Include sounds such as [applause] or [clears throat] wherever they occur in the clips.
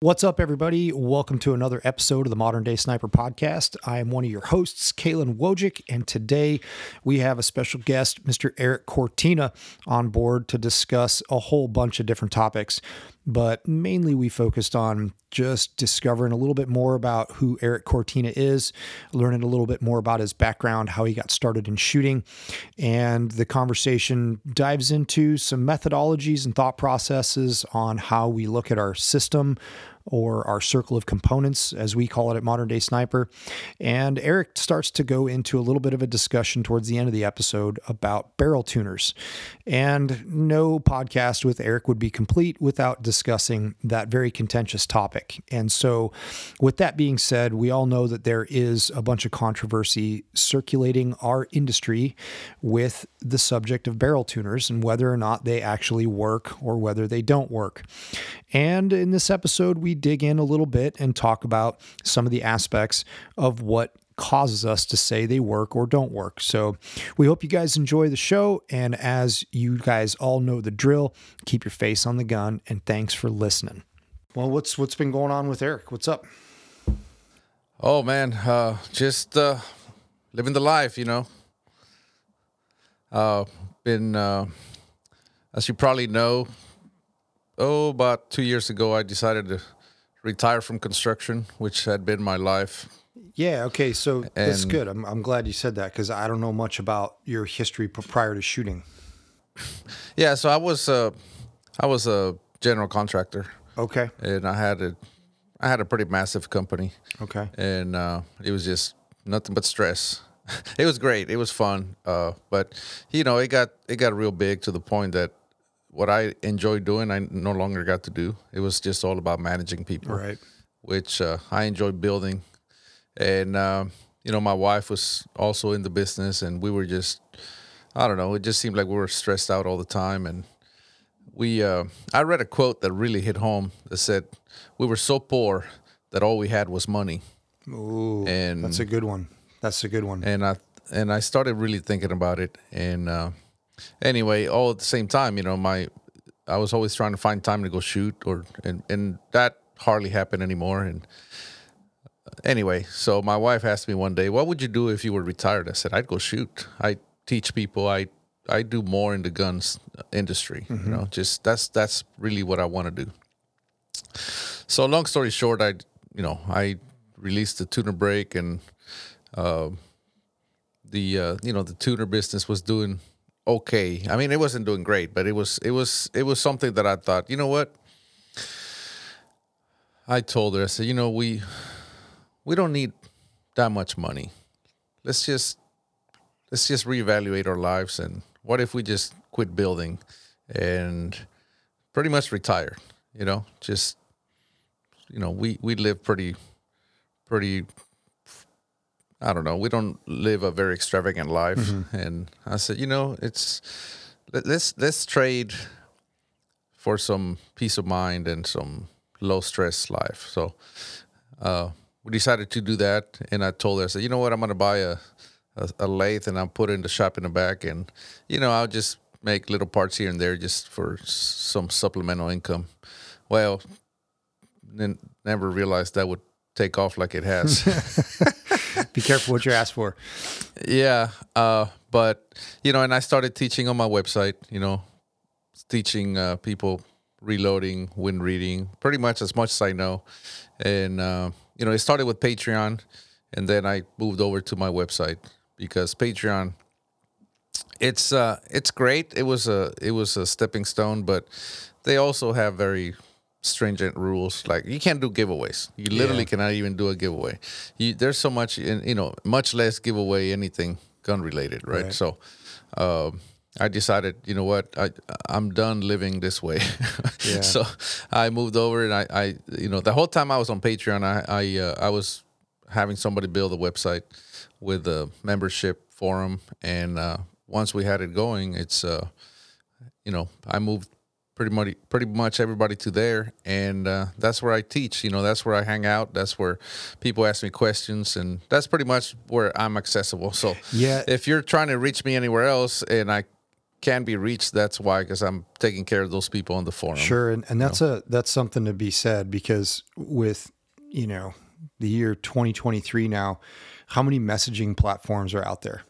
What's up, everybody? Welcome to another episode of the Modern Day Sniper Podcast. I am one of your hosts, Caylen Wojcik, and today we have a special guest, Mr. Eric Cortina, on board to discuss a whole bunch of different topics. But mainly, we focused on just discovering a little bit more about who Eric Cortina is, learning a little bit more about his background, how he got started in shooting, and the conversation dives into some methodologies and thought processes on how we look at our system or our circle of components, as we call it at Modern Day Sniper. And Eric starts to go into a little bit of a discussion towards the end of the episode about barrel tuners. And no podcast with Eric would be complete without discussing that very contentious topic. And so, with that being said, we all know that there is a bunch of controversy circulating our industry with the subject of barrel tuners and whether or not they actually work or whether they don't work. And in this episode, we dig in a little bit and talk about some of the aspects of what causes us to say they work or don't work. So we hope you guys enjoy the show. And as you guys all know the drill, keep your face on the gun and thanks for listening. Well, what's what's been going on with Eric? What's up? Oh man, uh, just uh, living the life, you know. Uh, been, uh, as you probably know, oh, about two years ago, I decided to retire from construction, which had been my life. Yeah. Okay. So that's good. I'm, I'm glad you said that because I don't know much about your history prior to shooting. [laughs] Yeah, so I was, uh, I was a general contractor, Okay. and I had a, I had a pretty massive company, Okay. and uh, it was just nothing but stress. [laughs] it was great. It was fun, uh, but you know, it got it got real big to the point that what I enjoyed doing, I no longer got to do. It was just all about managing people, Right. which uh, I enjoyed building. And um, you know, my wife was also in the business, and we were just, I don't know, it just seemed like we were stressed out all the time. And we, uh, I read a quote that really hit home that said, "We were so poor that all we had was money." Ooh, And that's a good one. That's a good one. and I and I started really thinking about it. And uh, anyway, all at the same time, you know, my I was always trying to find time to go shoot, or and and that hardly happened anymore. And anyway, so my wife asked me one day, "What would you do if you were retired?" I said, "I'd go shoot. I teach people. I I do more in the guns industry. You know, just that's that's really what I want to do." So long story short, I you know I released the tuner brake and uh, the uh, you know the tuner business was doing okay. I mean, it wasn't doing great, but it was it was it was something that I thought, you know what? I told her, I said, you know, we we don't need that much money. Let's just let's just reevaluate our lives and what if we just quit building and pretty much retire, you know, just you know, we we live pretty pretty I don't know. We don't live a very extravagant life, and I said, you know, it's let, let's let's trade for some peace of mind and some low stress life. So uh, we decided to do that, and I told her, I said, you know what, I'm going to buy a, a a lathe and I'll put it in the shop in the back, and you know, I'll just make little parts here and there just for some supplemental income. Well, then never realized that would take off like it has. [laughs] [laughs] Be careful what you ask for. Yeah, uh, but you know, and I started teaching on my website. You know, teaching uh, people reloading, wind reading, pretty much as much as I know. And uh, you know, it started with Patreon, and then I moved over to my website because Patreon. It's uh, it's great. It was a it was a stepping stone, but they also have very stringent rules. Like you can't do giveaways. You literally Yeah. cannot even do a giveaway. You, there's so much, in, you know, much less give away anything gun related, right? Right. So, um, I decided, you know what, I I'm done living this way. [laughs] Yeah. so I moved over, and I, I, you know, the whole time I was on Patreon, I I uh, I was having somebody build a website with a membership forum, and uh, once we had it going, it's uh, you know, I moved pretty much pretty much everybody to there, and uh, that's where I teach. You know, that's where I hang out. That's where people ask me questions, and that's pretty much where I'm accessible. So Yeah. if you're trying to reach me anywhere else, and I can be reached, that's why, because I'm taking care of those people on the forum. Sure, and, and that's a that's something to be said because with you know the year 2023 now, how many messaging platforms are out there?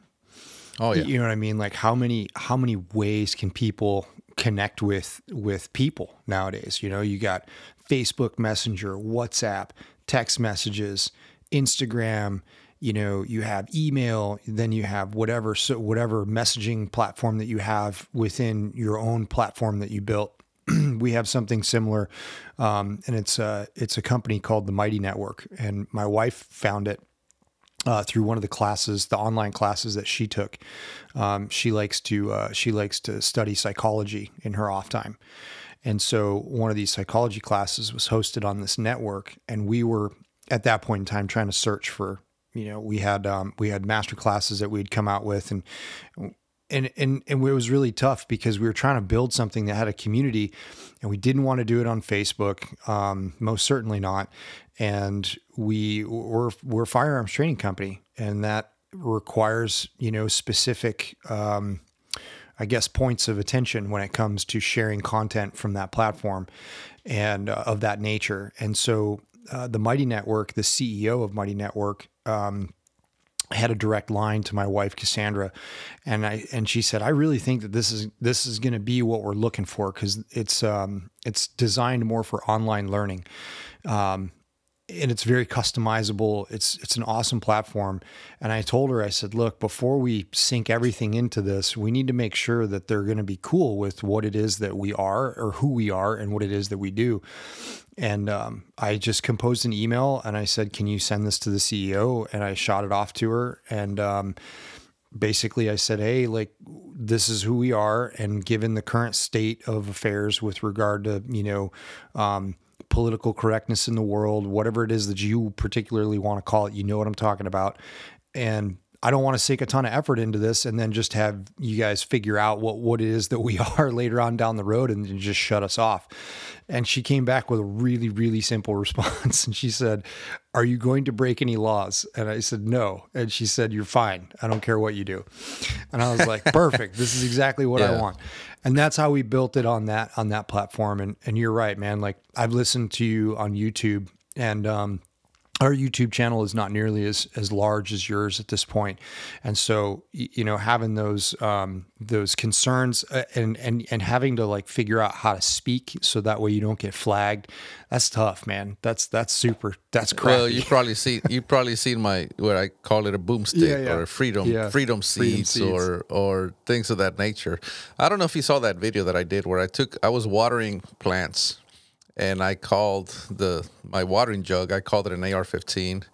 Oh yeah. You know what I mean? Like how many how many ways can people connect with with people nowadays? You know, you got Facebook Messenger, WhatsApp, text messages, Instagram, you know, you have email, then you have whatever so whatever messaging platform that you have within your own platform that you built. [clears throat] we have something similar, um, and it's a it's a company called the Mighty Network, and my wife found it uh, through one of the classes, the online classes that she took. Um, she likes to uh, she likes to study psychology in her off time, and so one of these psychology classes was hosted on this network, and we were at that point in time trying to search for you know we had um, we had master classes that we'd come out with and and and and it was really tough because we were trying to build something that had a community, and we didn't want to do it on Facebook, um, most certainly not. And we we're we're a firearms training company, and that requires you know specific. Um, I guess points of attention when it comes to sharing content from that platform and uh, of that nature. And so uh, the Mighty Network, the CEO of Mighty Network, um, had a direct line to my wife Cassandra, and I and she said, "I really think that this is this is going to be what we're looking for because it's um, it's designed more for online learning." Um, and it's very customizable. It's it's an awesome platform. And I told her, I said, look, before we sink everything into this, we need to make sure that they're going to be cool with what it is that we are or who we are and what it is that we do. And um, I just composed an email and I said, can you send this to the CEO? And I shot it off to her. And um, basically, I said, hey, like this is who we are, and given the current state of affairs with regard to you know. Um, political correctness in the world, whatever it is that you particularly want to call it, you know what I'm talking about. And I don't want to sink a ton of effort into this and then just have you guys figure out what, what it is that we [laughs] are later on down the road and just shut us off. And she came back with a really, really simple [laughs] response. And she said, Are you going to break any laws? And I said, No. And she said, You're fine. I don't care what you do. And I was like, [laughs] Perfect. This is exactly what yeah. I want and that's how we built it on that on that platform. And and you're right, man. Like I've listened to you on YouTube, and um, our YouTube channel is not nearly as as large as yours at this point, and so you know having those um, those concerns uh, and and and having to like figure out how to speak so that way you don't get flagged. That's tough, man. That's that's super. That's crazy. Well, you probably see you probably seen my what I call it a boomstick yeah, yeah. or freedom yeah. freedom, seeds, freedom seeds or or things of that nature. I don't know if you saw that video that I did where I took I was watering plants and I called the my watering jug. I called it an AR-15,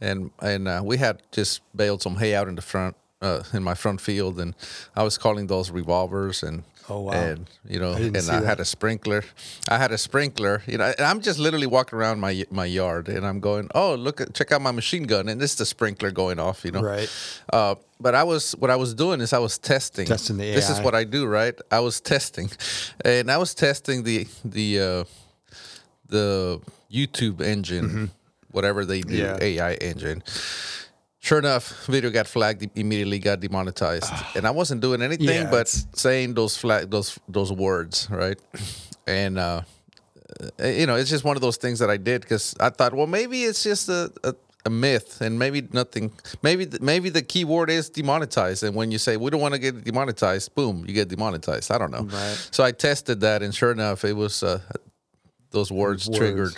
and and uh, we had just baled some hay out in the front uh, in my front field, and I was calling those revolvers and. Oh wow! And you know, I and I that. had a sprinkler. I had a sprinkler. You know, I'm just literally walking around my my yard, and I'm going, "Oh, look at check out my machine gun!" And this is the sprinkler going off. You know, right? Uh, but I was what I was doing is I was testing. Testing the AI. This is what I do, right? I was testing, and I was testing the the uh, the YouTube engine, mm-hmm. whatever they do, yeah. AI engine. Sure enough, video got flagged immediately, got demonetized, ah. and I wasn't doing anything yeah, but saying those flag those those words, right? And uh, you know, it's just one of those things that I did because I thought, well, maybe it's just a, a a myth and maybe nothing maybe maybe the key word is demonetized and when you say we don't want to get demonetized boom you get demonetized i don't know right. so i tested that and sure enough it was uh, those words, words, triggered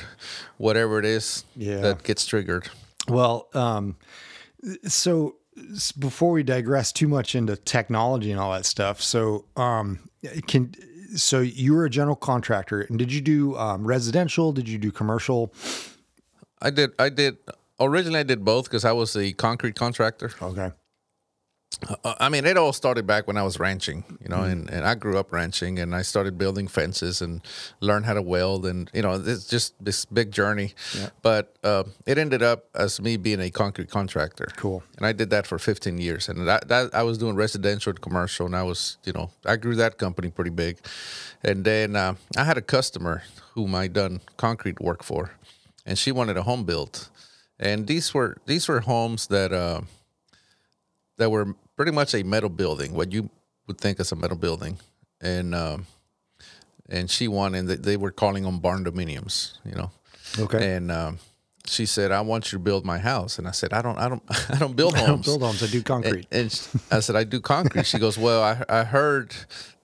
whatever it is yeah. that gets triggered. Well, um, so before we digress too much into technology and all that stuff, so um, can so you were a general contractor, and did you do um, residential? Did you do commercial? I did. I did. Originally, I did both because I was a concrete contractor. Okay. Uh, I mean, it all started back when I was ranching, you know, mm. and, and I grew up ranching and I started building fences and learned how to weld. And, you know, it's just this big journey. Yeah. But uh, it ended up as me being a concrete contractor. Cool. And I did that for 15 years. And that, that I was doing residential and commercial. And I was, you know, I grew that company pretty big. And then uh, I had a customer whom I done concrete work for. And she wanted a home built. And these were these were homes that uh, that were pretty much a metal building. What you would think is a metal building, and um, and she won, and they were calling them barn dominiums, you know. Okay. And um, she said, "I want you to build my house," and I said, "I don't, I don't, [laughs] I don't [laughs] build homes. I don't build homes. I do concrete. and sh- I said, I do concrete. She goes, Well, I, I heard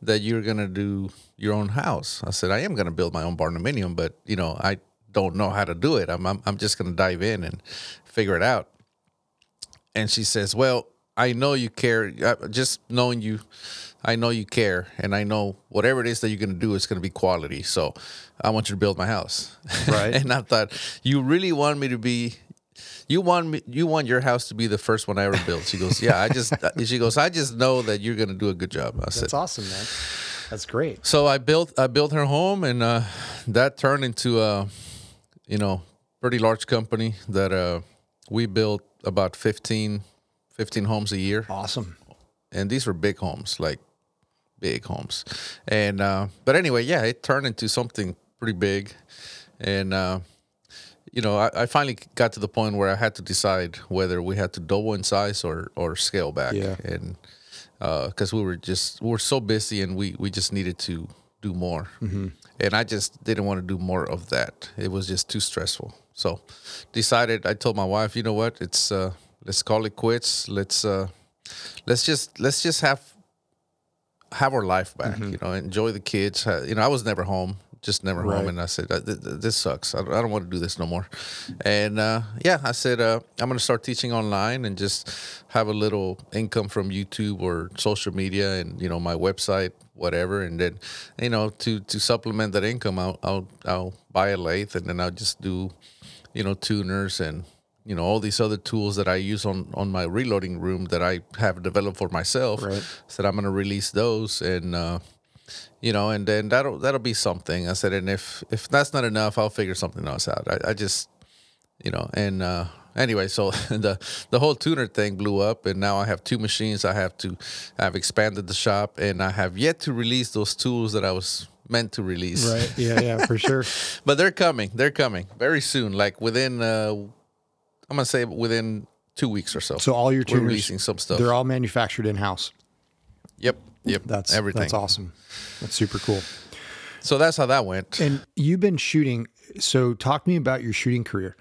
that you're going to do your own house. I said, I am going to build my own barn dominium, but, you know, I don't know how to do it. I'm, I'm, I'm just going to dive in and figure it out. And she says, Well, I know you care. uh, Just knowing you, I know you care. And I know whatever it is that you're going to do is going to be quality. So I want you to build my house. Right. [laughs] and I thought, You really want me to be you want me you want your house to be the first one I ever built. She goes, Yeah, I just [laughs] she goes, I just know that you're gonna do a good job. I said That's awesome, man. That's great. so I built I built her home and uh, that turned into a you know pretty large company that uh, we built about 15, 15 homes a year. Awesome. and these were big homes like big homes. And uh, but anyway yeah it turned into something pretty big. And uh, you know I, I finally got to the point where i had to decide whether we had to double in size or or scale back. Yeah. and because we were just we were so busy and we we just needed to do more. And i just didn't want to do more of that. It was just too stressful. So decided i told my wife you know what? It's uh let's call it quits. Let's uh let's just let's just have have our life back Mm-hmm. you know enjoy the kids. You know i was never home just never Right. home and i said "Uh, th- th- this sucks. I don't, I don't want to do this no more. And uh, yeah i said uh, i'm going to start teaching online and just have a little income from youtube or social media and you know my website whatever. And then you know to to supplement that income i'll i'll, I'll buy a lathe and then i'll just do you know tuners and you know all these other tools that I use on on my reloading room that I have developed for myself. Right. Said I'm going to release those and uh, you know and then that'll that'll be something. I said and if if that's not enough, I'll figure something else out. I, I just you know and uh, anyway so [laughs] the the whole tuner thing blew up and now I have two machines. I have to I've expanded the shop and I have yet to release those tools that I was meant to release Right. Yeah. Yeah. For sure. [laughs] but they're coming. They're coming very soon. Like within, uh, I'm gonna say within two weeks or so. So all your we're releasing some stuff. they're all manufactured in house. yep, yep. That's everything. That's awesome. That's super cool. So that's how that went. And you've been shooting. So talk to me about your shooting career.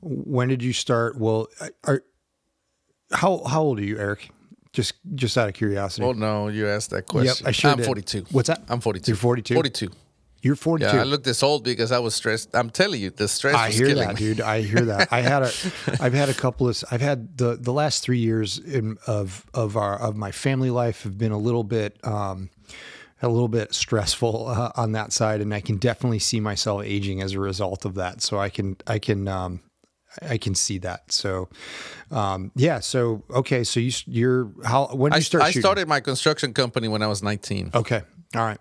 When did you start? Well, uh, are how how old are you, Eric? Just just out of curiosity. well, no, you asked that question. I sure I'm did. 42. What's that? I'm 42. You're 42? 42. You're 42. Yeah, I look this old because I was stressed. I'm telling you, the stress I was hear killing that, me. dude. I hear that. I had a, [laughs] I've had a couple of, I've had the the last three years in, of of our of my family life have been a little bit, um, a little bit stressful uh, on that side, and I can definitely see myself aging as a result of that. So I can I can um, I can see that. So, um, yeah. So okay. So you you're how when did I, you start I shooting? started my construction company when I was 19. Okay. All right.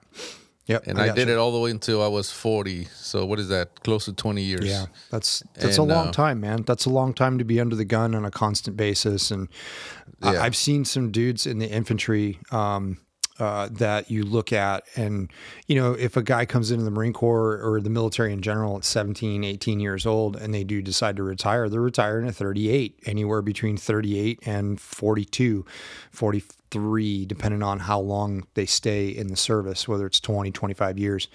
Yep. And I, did it all the way until I was 40. So what is that? Close to 20 years. Yeah, that's that's And, a long uh, time, man. That's a long time to be under the gun on a constant basis. And I- Yeah. I've seen some dudes in the infantry um, uh, that you look at, and you know, if a guy comes into the Marine Corps or the military in general at 17, 18 years old, and they do decide to retire, they're retiring at 38, anywhere between 38 and 42, 43, depending on how long they stay in the service, whether it's 20, 25 years.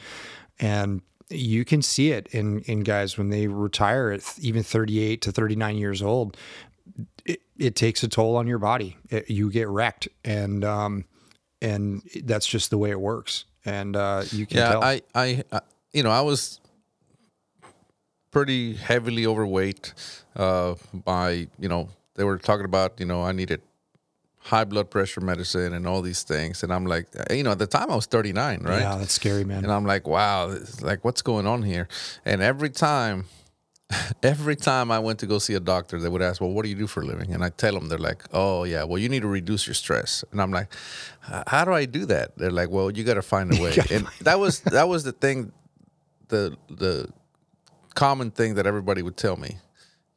And you can see it in, in guys when they retire at even 38 to 39 years old. It, it takes a toll on your body. It, you get wrecked, and um, and that's just the way it works. And uh, you can Yeah, tell. I, I, I, you know, I was pretty heavily overweight. Uh, by you know, they were talking about you know I needed high blood pressure medicine and all these things, and I'm like, you know, at the time I was 39, right? Yeah, that's scary, man. And I'm like, wow, like what's going on here? And every time, [laughs] every time I went to go see a doctor, they would ask, well, what do you do for a living? And I tell them, they're like, oh yeah, well, you need to reduce your stress. And I'm like, how do I do that? They're like, well, you got to find a [laughs] way. and that was [laughs] that was the thing, the the common thing that everybody would tell me,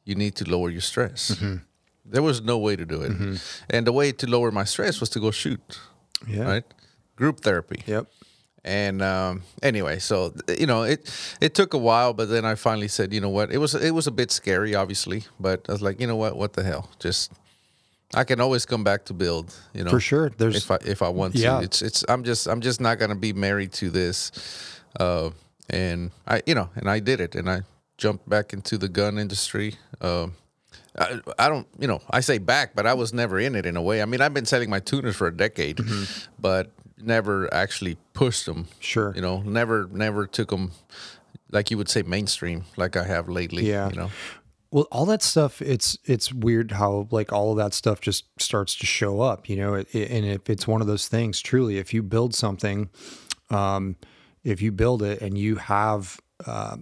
you need to lower your stress. There was no way to do it, and the way to lower my stress was to go shoot, yeah. right? Group therapy. Yep. And um, anyway, so you know, it it took a while, but then I finally said, you know what, it was it was a bit scary, obviously, but I was like, you know what, what the hell, just I can always come back to build. You know, For sure. There's if I if I want to. Yeah. It's it's I'm just I'm just not gonna be married to this. Uh, and I you know and I did it and I jumped back into the gun industry. Um, I, I don't you know I say back, but I was never in it in a way. I mean I've been selling my tuners for a decade, Mm-hmm. but never actually pushed them. Sure. You know, never never took them like you would say mainstream like I have lately. Yeah. You know. Well, all that stuff, it's it's weird how like all of that stuff just starts to show up, you know. It, it- and if it's one of those things, truly, if you build something, um, if you build it and you have uh,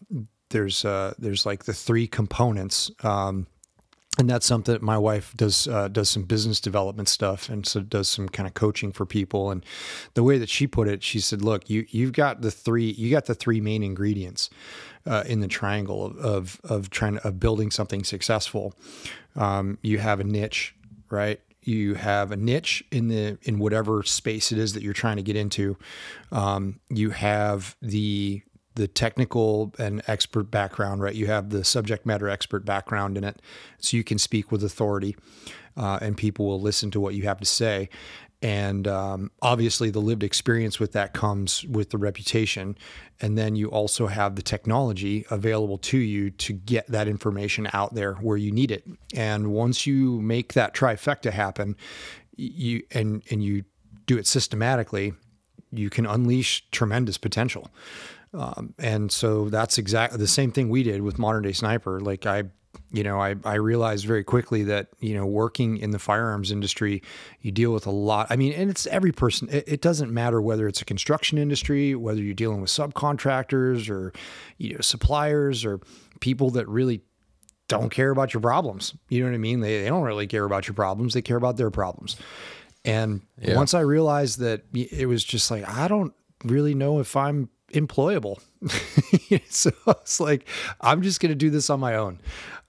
there's uh, there's like the three components. Um, and that's something that my wife does uh, does some business development stuff and so does some kind of coaching for people. And the way that she put it she said look you you've got the three you got the three main ingredients uh, in the triangle of, of of trying of building something successful. Um, you have a niche right? You have a niche in the in whatever space it is that you're trying to get into. Um, you have the the technical and expert background, right? You have the subject matter expert background in it, so you can speak with authority, uh, and people will listen to what you have to say. And um, obviously, the lived experience with that comes with the reputation, and then you also have the technology available to you to get that information out there where you need it. And once you make that trifecta happen, you and and you do it systematically, you can unleash tremendous potential. Um, and so that's exactly the same thing we did with modern day sniper. Like I, you know, I, I realized very quickly that, you know, working in the firearms industry, you deal with a lot. I mean, and it's every person, it, it doesn't matter whether it's a construction industry, whether you're dealing with subcontractors or, you know, suppliers or people that really don't care about your problems. You know what I mean? They, they don't really care about your problems. They care about their problems. And Yeah. once I realized that it was just like, I don't really know if I'm employable. [laughs] so it's like, I'm just going to do this on my own.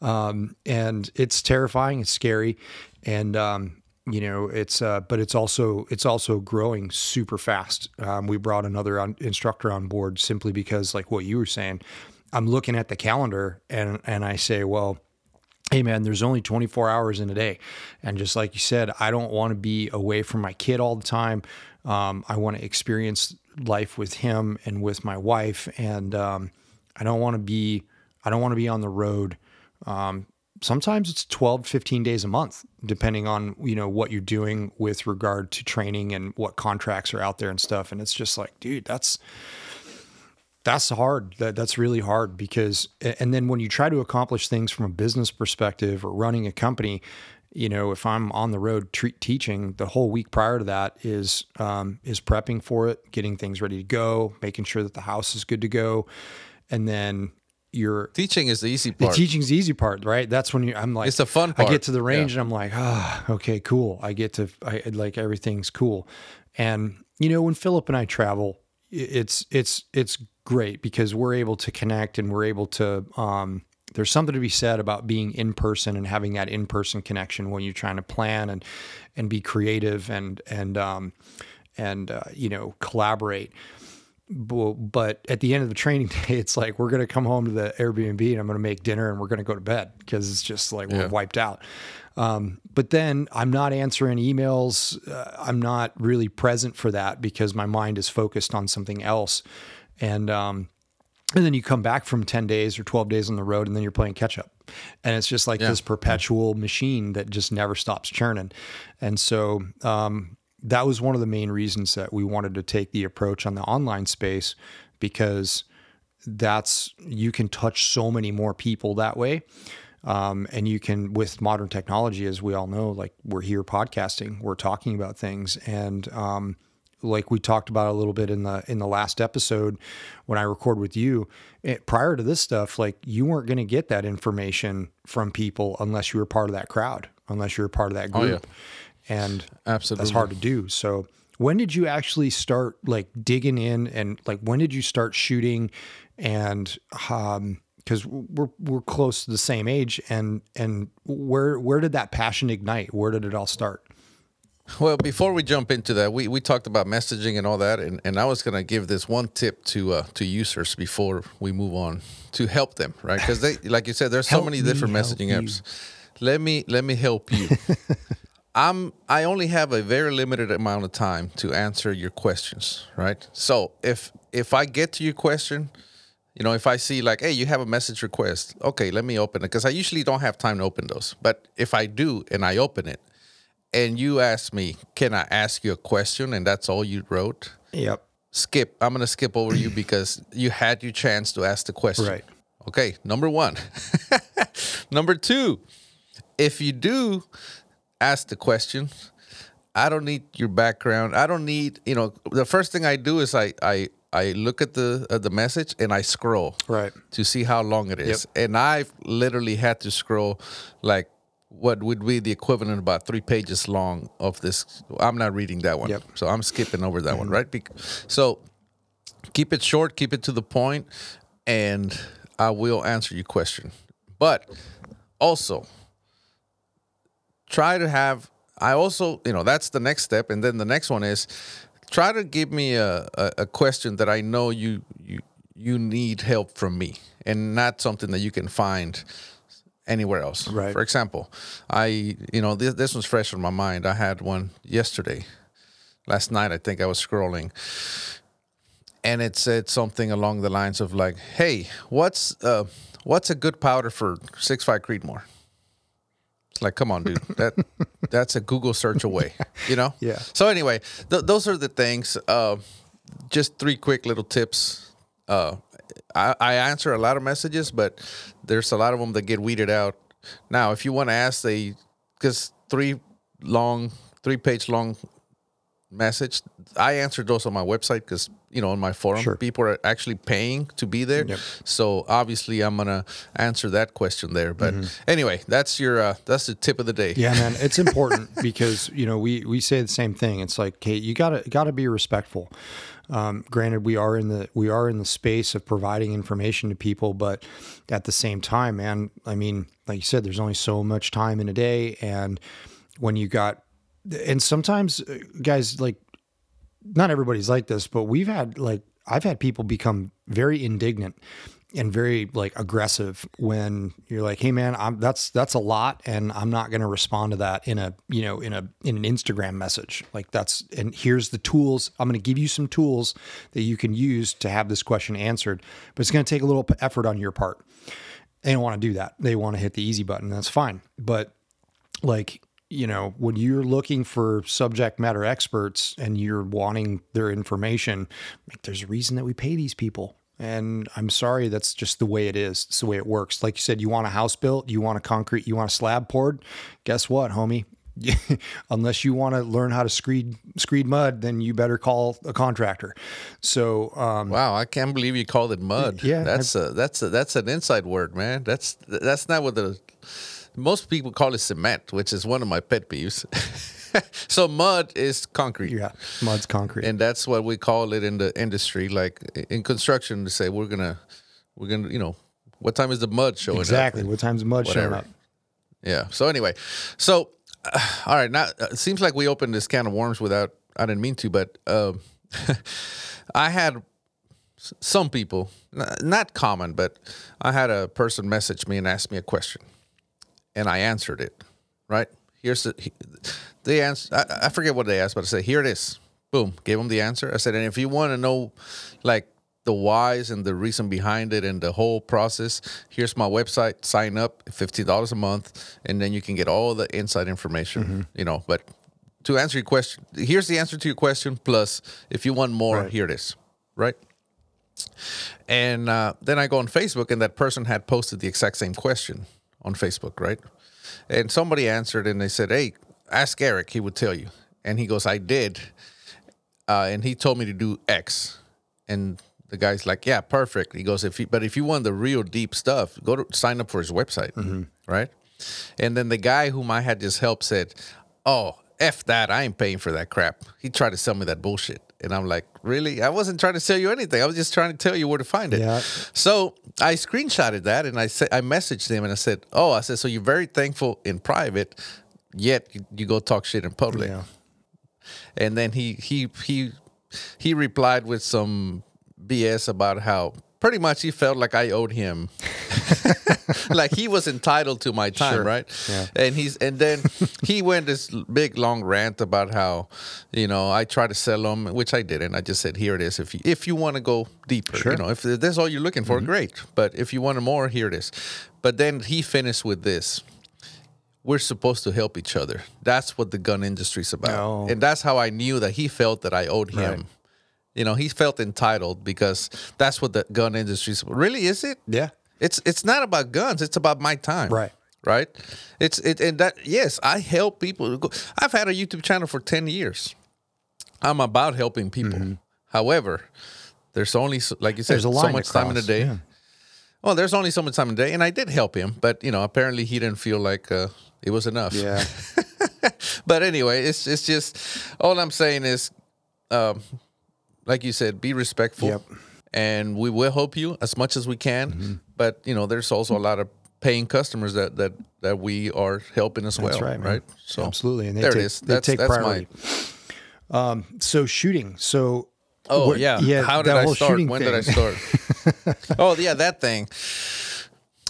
Um, and it's terrifying. It's scary. And, um, you know, it's, uh, but it's also, it's also growing super fast. Um, we brought another on, instructor on board simply because like what you were saying, I'm looking at the calendar and, and I say, well, hey man there's only 24 hours in a day and just like you said i don't want to be away from my kid all the time um, i want to experience life with him and with my wife and um, i don't want to be i don't want to be on the road um, sometimes it's 12 15 days a month depending on you know what you're doing with regard to training and what contracts are out there and stuff and it's just like dude that's that's hard. That that's really hard because and then when you try to accomplish things from a business perspective or running a company, you know, if I'm on the road tre- teaching, the whole week prior to that is um, is prepping for it, getting things ready to go, making sure that the house is good to go, and then you're Teaching is the easy the part. teaching's the easy part, right? That's when you I'm like It's the fun I get to the range Yeah. and I'm like, ah, okay, cool. I get to I like everything's cool. And you know, when Philip and I travel, it's it's it's great because we're able to connect and we're able to um there's something to be said about being in person and having that in person connection when you're trying to plan and and be creative and and um and uh, you know collaborate but at the end of the training [laughs] day, it's like we're going to come home to the Airbnb and I'm going to make dinner and we're going to go to bed because it's just like we're Yeah. wiped out. Um, but then I'm not answering emails. Uh, I'm not really present for that because my mind is focused on something else. And um, and then you come back from 10 days or 12 days on the road and then you're playing catch up. And it's just like Yeah. this perpetual machine that just never stops churning. And so um, that was one of the main reasons that we wanted to take the approach on the online space because that's you can touch so many more people that way. Um, and you can with modern technology, as we all know, like we're here podcasting, we're talking about things, and um, like we talked about a little bit in the in the last episode when I record with you. It, prior to this stuff, like you weren't going to get that information from people unless you were part of that crowd, unless you were part of that Oh, yeah. group, and Absolutely. that's hard to do. So when did you actually start like digging in and like when did you start shooting and um because we're we're close to the same age and and where where did that passion ignite where did it all start Well, before we jump into that, we, we talked about messaging and all that, and, and I was gonna give this one tip to uh, to users before we move on to help them, right? Because they, like you said, there's so Help many me different messaging you. apps. Let me let me help you. [laughs] I'm I only have a very limited amount of time to answer your questions, right? So if if I get to your question, you know, if I see like, hey, you have a message request, okay, let me open it because I usually don't have time to open those. But if I do and I open it, and you asked me, can I ask you a question, and that's all you wrote, Yep. skip. I'm gonna skip over you [clears throat] because you had your chance to ask the question. Right. Okay. Number one. [laughs] number two, if you do ask the question, I don't need your background. I don't need you know. The first thing I do is I I I look at the uh, the message and I scroll Right. to see how long it is. And I've literally had to scroll like what would be the equivalent of about three pages long of this. I'm not reading that one. Yep. Mm-hmm. So I'm skipping over that one, right? Bec- so keep it short, keep it to the point, and I will answer your question. But also, try to have i also you know that's the next step and then the next one is try to give me a, a, a question that i know you you you need help from me and not something that you can find anywhere else Right. for example i you know this, this one's fresh in my mind i had one yesterday last night i think i was scrolling and it said something along the lines of like hey what's uh what's a good powder for six five creedmoor it's like, come on, dude. [laughs] That that's a Google search away, you know. [laughs] Yeah. So anyway, th- those are the things. Uh, just three quick little tips. Uh, I, answer a lot of messages, but there's a lot of them that get weeded out. Now, if you want to ask, they because three long, three page long message, I answered those on my website because you know on my forum Sure. people are actually paying to be there. Yep. So obviously, I'm gonna answer that question there. But anyway, that's your uh, that's the tip of the day. Mm-hmm. Yeah, man, it's [laughs] important because you know we we say the same thing. It's like, Kate, you gotta gotta be respectful. Um, granted, we are in the we are in the space of providing information to people, but at the same time, man, I mean, like you said, there's only so much time in a day, and when you got, and sometimes, uh, guys, like not everybody's like this, but we've had like I've had people become very indignant and very like aggressive when you're like, "Hey man, I'm that's that's a lot and I'm not going to respond to that in a, you know, in a in an Instagram message." Like that's and here's the tools. I'm going to give you some tools that you can use to have this question answered, but it's going to take a little effort on your part. They don't want to do that. They want to hit the easy button. That's fine. But like you know when you're looking for subject matter experts and you're wanting their information like there's a reason that we pay these people. And i'm sorry that's just the way it is. It's the way it works. Like you said you want a house built you want a concrete you want a slab poured. Guess what homie? [laughs] Unless you want to learn how to screed screed mud then you better call a contractor. So um Wow, I can't believe you called it mud. Yeah, that's a that's a that's an inside word, man. That's that's not what the most people call it cement, which is one of my pet peeves. [laughs] so mud is concrete. yeah mud's concrete and that's what we call it in the industry like in construction to say we're gonna we're gonna you know what time is the mud showing up? exactly what time's mud showing whatever. up yeah so anyway so uh, [sighs] all right now uh, it seems like we opened this can of worms without i didn't mean to but um [laughs] i had some people not common but i had a person message me and ask me a question and i answered it right? Here's the he, they answer I, I forget what they asked but i said here it is. Boom gave them the answer. I said and if you want to know like the whys and the reason behind it and the whole process here's my website sign up $50 a month and then you can get all the inside information you know but to answer your question here's the answer to your question plus if you want more Right. here it is right? And uh, then I go on Facebook, and that person had posted the exact same question on Facebook, right? And somebody answered, and they said, "Hey, ask Eric; he would tell you." And he goes, "I did," uh, and he told me to do X. And the guy's like, "Yeah, perfect." He goes, "If you, but if you want the real deep stuff, go to sign up for his website, right?" And then the guy whom I had just helped said, "Oh, f that! I ain't paying for that crap." He tried to sell me that bullshit, and I'm like, "Really? I wasn't trying to sell you anything. I was just trying to tell you where to find it." Yeah. So I screenshotted that, and I said, I messaged him, and I said, "Oh, I said, so you're very thankful in private, yet you, go talk shit in public." yeah And then he he he he replied with some BS about how pretty much he felt like I owed him. [laughs] like he was entitled to my time, Sure. right? Yeah. And he's and then he went this big long rant about how, you know, I tried to sell him, which I didn't. I just said, here it is. If you if you want to go deeper, Sure. Mm-hmm. you know, if that's all you're looking for, great. But if you want more, here it is. But then he finished with this. We're supposed to help each other. That's what the gun industry's about. Oh. And that's how I knew that he felt that I owed him. Right. You know, he felt entitled because that's what the gun industry's really is it? Yeah. It's it's not about guns. It's about my time. Right. Right. It's it and that yes, I help people. I've had a YouTube channel for ten years. I'm about helping people. However, there's only so- like you said Mm-hmm. There's a so much time in a day. yeah. Well, there's only so much time in a day, and I did help him, but you know, apparently he didn't feel like uh, it was enough. Yeah. [laughs] But anyway, it's it's just all I'm saying is, um, like you said, be respectful, Yep. Mm-hmm. and we will help you as much as we can. But you know, there's also a lot of paying customers that that that we are helping as That's well, right, man. right? So Absolutely. And they there take, it is. They That's take that's priority. my. So shooting. So Oh what- yeah. yeah, How did I start? When did I start? [laughs] oh yeah, that thing.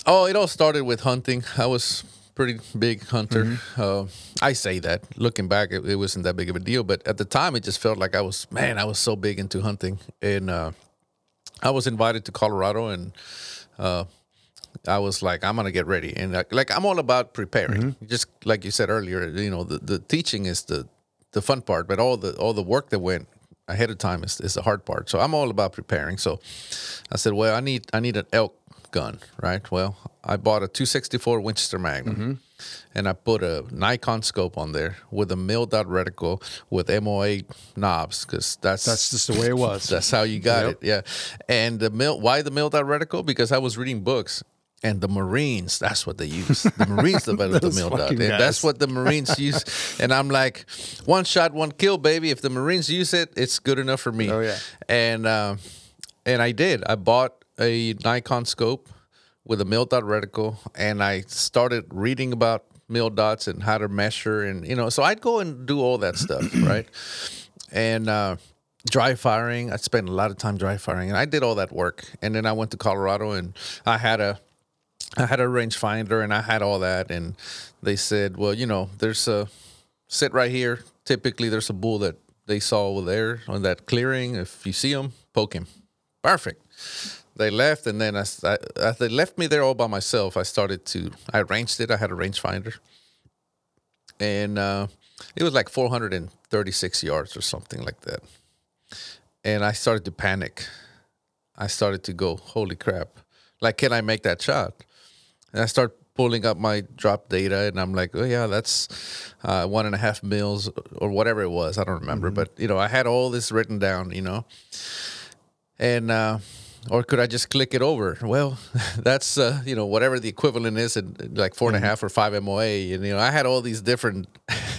Oh, it all started with hunting. I was pretty big hunter. Mm-hmm. Uh, I say that. Looking back, it, it wasn't that big of a deal, but at the time, it just felt like I was man. I was so big into hunting, and uh, I was invited to Colorado, and uh, I was like, I'm gonna get ready, and like, like I'm all about preparing. Mm-hmm. Just like you said earlier, you know, the, the teaching is the the fun part, but all the all the work that went ahead of time is, is the hard part. So I'm all about preparing. So I said, well, I need I need an elk gun, right? Well, I bought a 264 Winchester Magnum. Mm-hmm. And I put a Nikon scope on there with a mil-dot reticle with MOA knobs because that's That's just the way it was. [laughs] that's how you got Yep. it. Yeah. And the mill why the mil-dot reticle? Because I was reading books. And the Marines, that's what they use. The Marines developed the [laughs] Those dot. that's what the Marines use. [laughs] And I'm like, one shot, one kill, baby. If the Marines use it, it's good enough for me. Oh, yeah. And uh, and I did. I bought a Nikon scope with a mil-dot reticle, and I started reading about mil-dots and how to measure, and you know, so I'd go and do all that stuff, [clears throat] right? And uh, dry firing, I spent a lot of time dry firing, and I did all that work. And then I went to Colorado, and I had a I had a rangefinder and I had all that, and they said, "Well, you know, there's a sit right here. Typically, there's a bull that they saw over there on that clearing. If you see him, poke him. Perfect." They left, and then as, I, as they left me there all by myself, I started to I ranged it. I had a rangefinder, and uh, it was like 436 yards or something like that. And I started to panic. I started to go, "Holy crap! Like, can I make that shot?" And I start pulling up my drop data, and I'm like, oh yeah, that's uh, one and a half mils or whatever it was. I don't remember, but you know, I had all this written down, you know, and uh, or could I just click it over? Well, [laughs] that's uh, you know whatever the equivalent is, in like four and a half or five MOA, and you know, I had all these different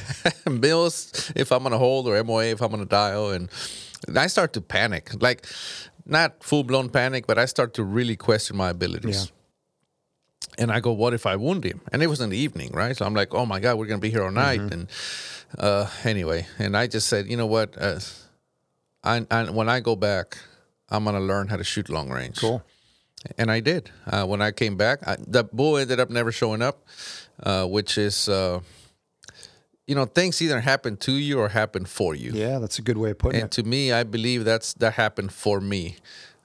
[laughs] mils if I'm gonna hold or MOA if I'm gonna dial, and, and I start to panic, like not full blown panic, but I start to really question my abilities. Yeah. And I go, what if I wound him? And it was in the evening, right? So I'm like, oh my God, we're going to be here all night. Mm-hmm. And uh, anyway, and I just said, you know what? Uh, I, I, when I go back, I'm going to learn how to shoot long range. Cool. And I did. Uh, when I came back, I, the bull ended up never showing up, uh, which is, uh, you know, things either happen to you or happen for you. Yeah, that's a good way of putting And it. And to me, I believe that's that happened for me.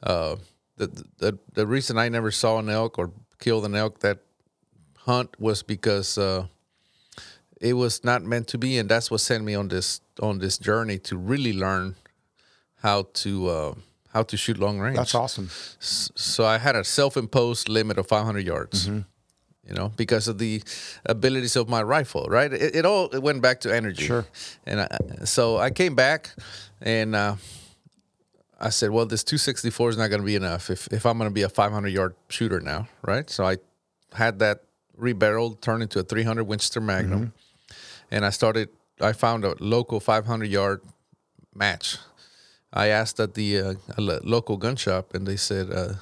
Uh, the, the the reason I never saw an elk or killed an elk that hunt was because uh, it was not meant to be, and that's what sent me on this on this journey to really learn how to uh, how to shoot long range. That's awesome. So I had a self-imposed limit of 500 yards. Mm-hmm. You know, because of the abilities of my rifle, right? It, it all it went back to energy. Sure. And I, so I came back, and uh, I said, "Well, this 264 is not going to be enough if if I'm going to be a 500 yard shooter now, right?" So I had that rebarreled, turned into a 300 Winchester Magnum, and I started. I found a local 500 yard match. I asked at the uh, local gun shop, and they said, uh,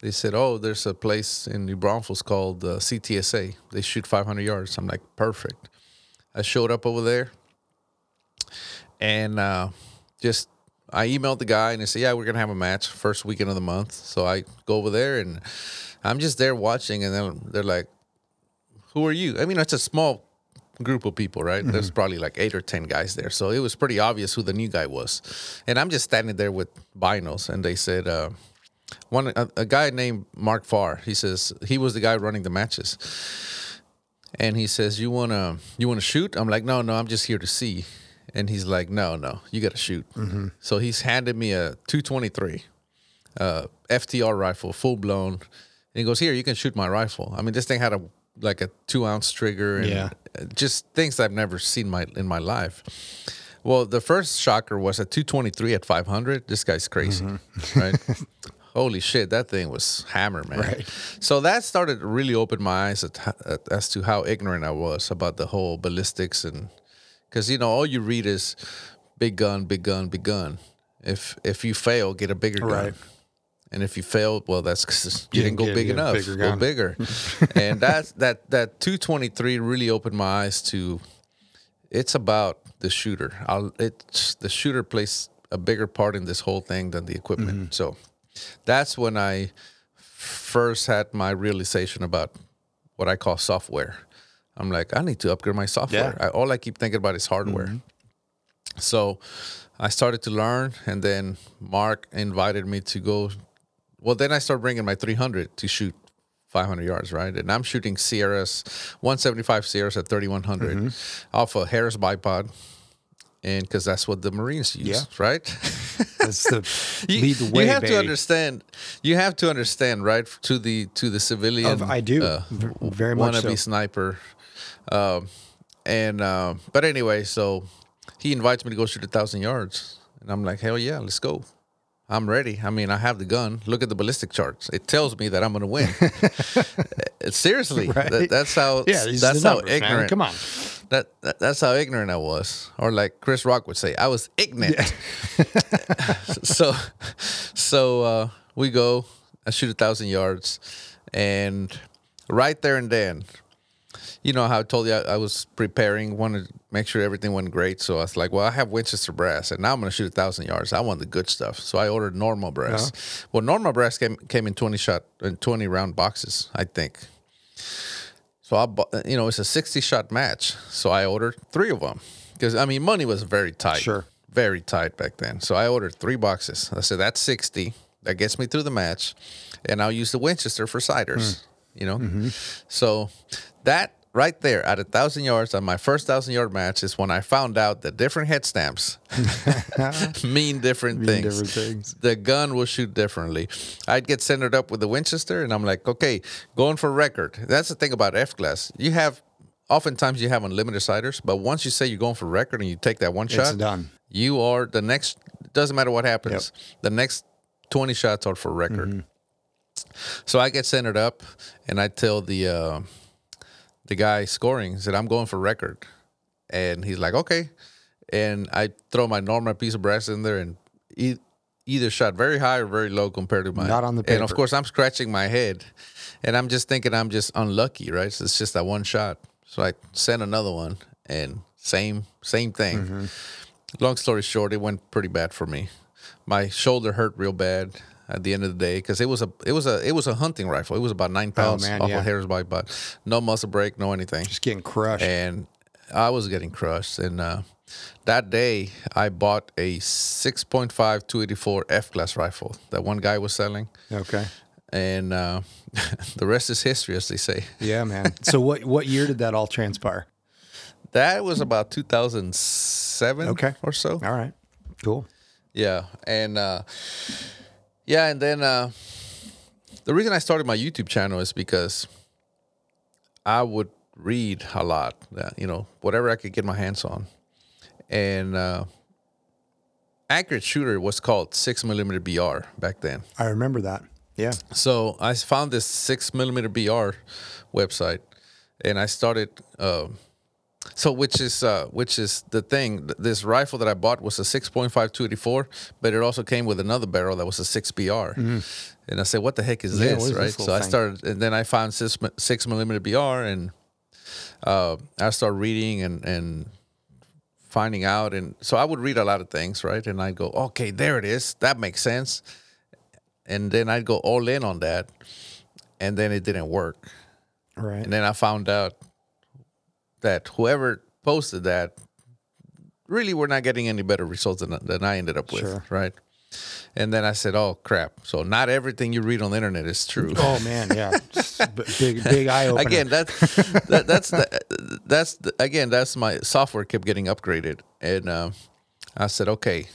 they said, "Oh, there's a place in New Braunfels called uh, CTSA. They shoot 500 yards." I'm like, "Perfect." I showed up over there, and uh, just I emailed the guy and they said, "Yeah, we're gonna have a match first weekend of the month." So I go over there and I'm just there watching, and then they're like, "Who are you?" I mean, it's a small group of people, right? There's probably like eight or ten guys there, so it was pretty obvious who the new guy was. And I'm just standing there with binos, and they said, uh, "One a, a guy named Mark Farr." He says he was the guy running the matches and he says, "You wanna you wanna shoot?" I'm like, "No, no, I'm just here to see." And he's like, "No, no, you gotta shoot." So he's handed me a 223 uh, FTR rifle, full blown, and he goes, "Here, you can shoot my rifle." I mean, this thing had a like a two ounce trigger and Yeah. just things I've never seen my in my life. Well, the first shocker was a 223 at 500. This guy's crazy, mm-hmm. right? [laughs] Holy shit, that thing was hammer, man. Right. So that started to really open my eyes at, at, as to how ignorant I was about the whole ballistics and because you know all you read is big gun, big gun, big gun. If if you fail, get a bigger gun. And if you fail, well, that's because you, You didn't go big enough. bigger go gun. bigger. [laughs] and that that that 223 really opened my eyes to. It's about the shooter. I'll, it's the shooter plays a bigger part in this whole thing than the equipment. Mm-hmm. So that's when I first had my realization about what I call software. I'm like, I need to upgrade my software. Yeah. I, all I keep thinking about is hardware. So I started to learn, and then Mark invited me to go. Well, then I started bringing my 300 to shoot 500 yards, right? And I'm shooting CRS 175 CRS at 3100 off a Harris bipod, and because that's what the Marines use, Yeah. right? [laughs] That's the [laughs] you, lead the way. you have baby. to understand. You have to understand, right? To the to the civilian, I do. uh, very much wannabe so. sniper. Um, and uh, but anyway, so he invites me to go shoot a thousand yards, and I'm like, hell yeah, let's go. I'm ready. I mean, I have the gun. Look at the ballistic charts. It tells me that I'm going to win. [laughs] Uh, Seriously, Right. that, that's how. Yeah, that's how numbers, man. ignorant. Come on. That, that that's how ignorant I was, or like Chris Rock would say, I was ignorant. [laughs] so, so uh, we go. I shoot a thousand yards, and right there and then, you know how I told you I, I was preparing, wanted to make sure everything went great. So I was like, well, I have Winchester brass, and now I'm going to shoot a thousand yards. I want the good stuff, so I ordered Norma brass. Uh-huh. Well, Norma brass came came in twenty shot in twenty round boxes, I think. So I bought, you know, it's a 60 shot match. So I ordered three of them because I mean, money was very tight. Sure. Very tight back then. So I ordered three boxes. I said, that's 60. That gets me through the match. And I'll use the Winchester for sighters, hmm. you know? Mm-hmm. So that right there at a thousand yards on my first thousand yard match is when I found out that different head stamps [laughs] mean different things. different things. The gun will shoot differently. I'd get centered up with the Winchester, and I'm like, okay, going for record. That's the thing about F class. You have, oftentimes you have unlimited sighters, but once you say you're going for record and you take that one It's shot, done. you are the next. Doesn't matter what happens. The next 20 shots are for record. Mm-hmm. So I get centered up, and I tell the uh, the guy scoring said, I'm going for record, and he's like, okay. And I throw my Norma piece of brass in there, and e- either shot very high or very low compared to my. Not on the And of course, I'm scratching my head, and I'm just thinking I'm just unlucky, right? So it's just that one shot. So I sent another one, and same same thing. Mm-hmm. Long story short, it went pretty bad for me. My shoulder hurt real bad at the end of the day because it was a it was a it was a hunting rifle. It was about nine pounds Oh, man, off yeah. of Harris bike, but no muzzle brake, no anything Just getting crushed. and I was getting crushed. And uh, that day, I bought a 6.5 284 F class rifle that one guy was selling, okay. and uh, [laughs] the rest is history, as they say. Yeah, man. [laughs] so what what year did that all transpire? That was about 2007, Okay. or so. All right. Cool. Yeah, and uh, yeah, and then uh, the reason I started my YouTube channel is because I would read a lot, uh, you know, whatever I could get my hands on, and uh, accurate shooter was called six millimeter BR back then. I remember that. Yeah. So I found this six millimeter BR website, and I started. Um, so which is uh, which is the thing? This rifle that I bought was a six point five two eighty four, but it also came with another barrel that was a six BR. And I said, "What the heck is Mm-hmm. Yeah, this?" is this right. little so I started, and then I found six six millimeter BR, and uh, I started reading and and finding out, and so I would read a lot of things, right? And I'd go, okay, there it is. That makes sense. And then I'd go all in on that, and then it didn't work. Right. And then I found out that whoever posted that really were not getting any better results than, than I ended up with, Sure. right? And then I said, "Oh crap! So not everything you read on the internet is true." oh man, yeah. [laughs] It's a b- big big eye opener. again, that, that that's the, that's the, again that's my software kept getting upgraded, and uh, I said, "Okay,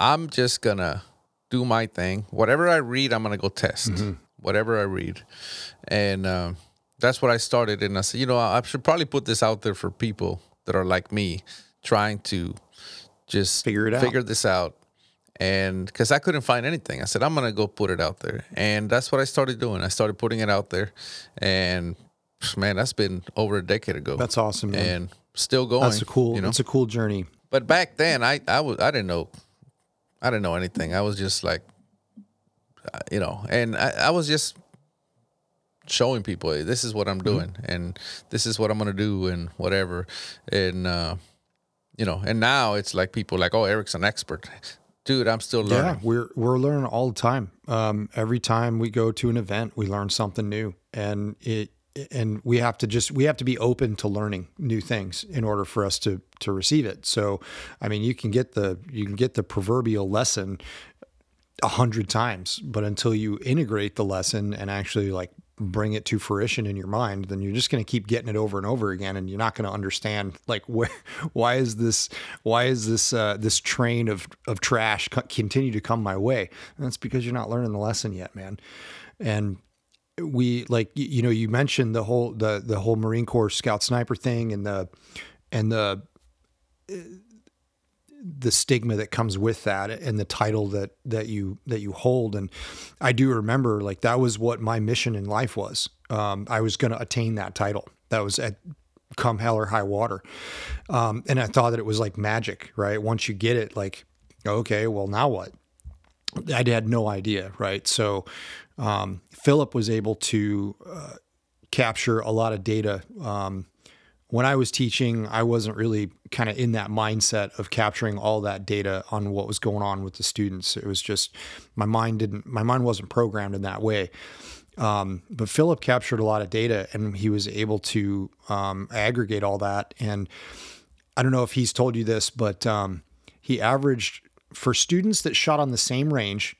I'm just gonna do my thing. Whatever I read, I'm gonna go test. Whatever I read, and um, that's what I started. And I said, you know, I should probably put this out there for people that are like me, trying to just Figure it out. figure this out. And because I couldn't find anything, I said I'm gonna go put it out there, and that's what I started doing. I started putting it out there, and man, that's been over a decade ago. That's awesome, man. and still going. That's a cool. you know. It's a cool journey. But back then, I I was I didn't know, I didn't know anything. I was just like, uh, you know, and I, I was just showing people hey, this is what I'm doing, and this is what I'm gonna do, and whatever, and uh, you know, and now it's like people like, oh, Erik's an expert, dude. I'm still learning Yeah, we're we're learning all the time. Um, every time we go to an event, we learn something new, and it and we have to just we have to be open to learning new things in order for us to to receive it. So, I mean, you can get the you can get the proverbial lesson a hundred times, but until you integrate the lesson and actually like bring it to fruition in your mind, then you're just going to keep getting it over and over again, and you're not going to understand like [laughs] where, why is this, why is this, uh, this train of of trash co- continue to come my way? And that's because you're not learning the lesson yet, man. And we like you know you mentioned the whole the the whole Marine Corps Scout Sniper thing and the and the the stigma that comes with that and the title that that you that you hold. And I do remember like that was what my mission in life was. Um, I was going to attain that title. That was at come hell or high water. Um, and I thought that it was like magic right? Once you get it like okay well now what? I had no idea right? So um, Philip was able to uh, capture a lot of data. Um, when I was teaching, I wasn't really kind of in that mindset of capturing all that data on what was going on with the students. It was just my mind didn't, my mind wasn't programmed in that way. Um, but Philip captured a lot of data and he was able to um, aggregate all that. And I don't know if he's told you this, but um, he averaged for students that shot on the same range,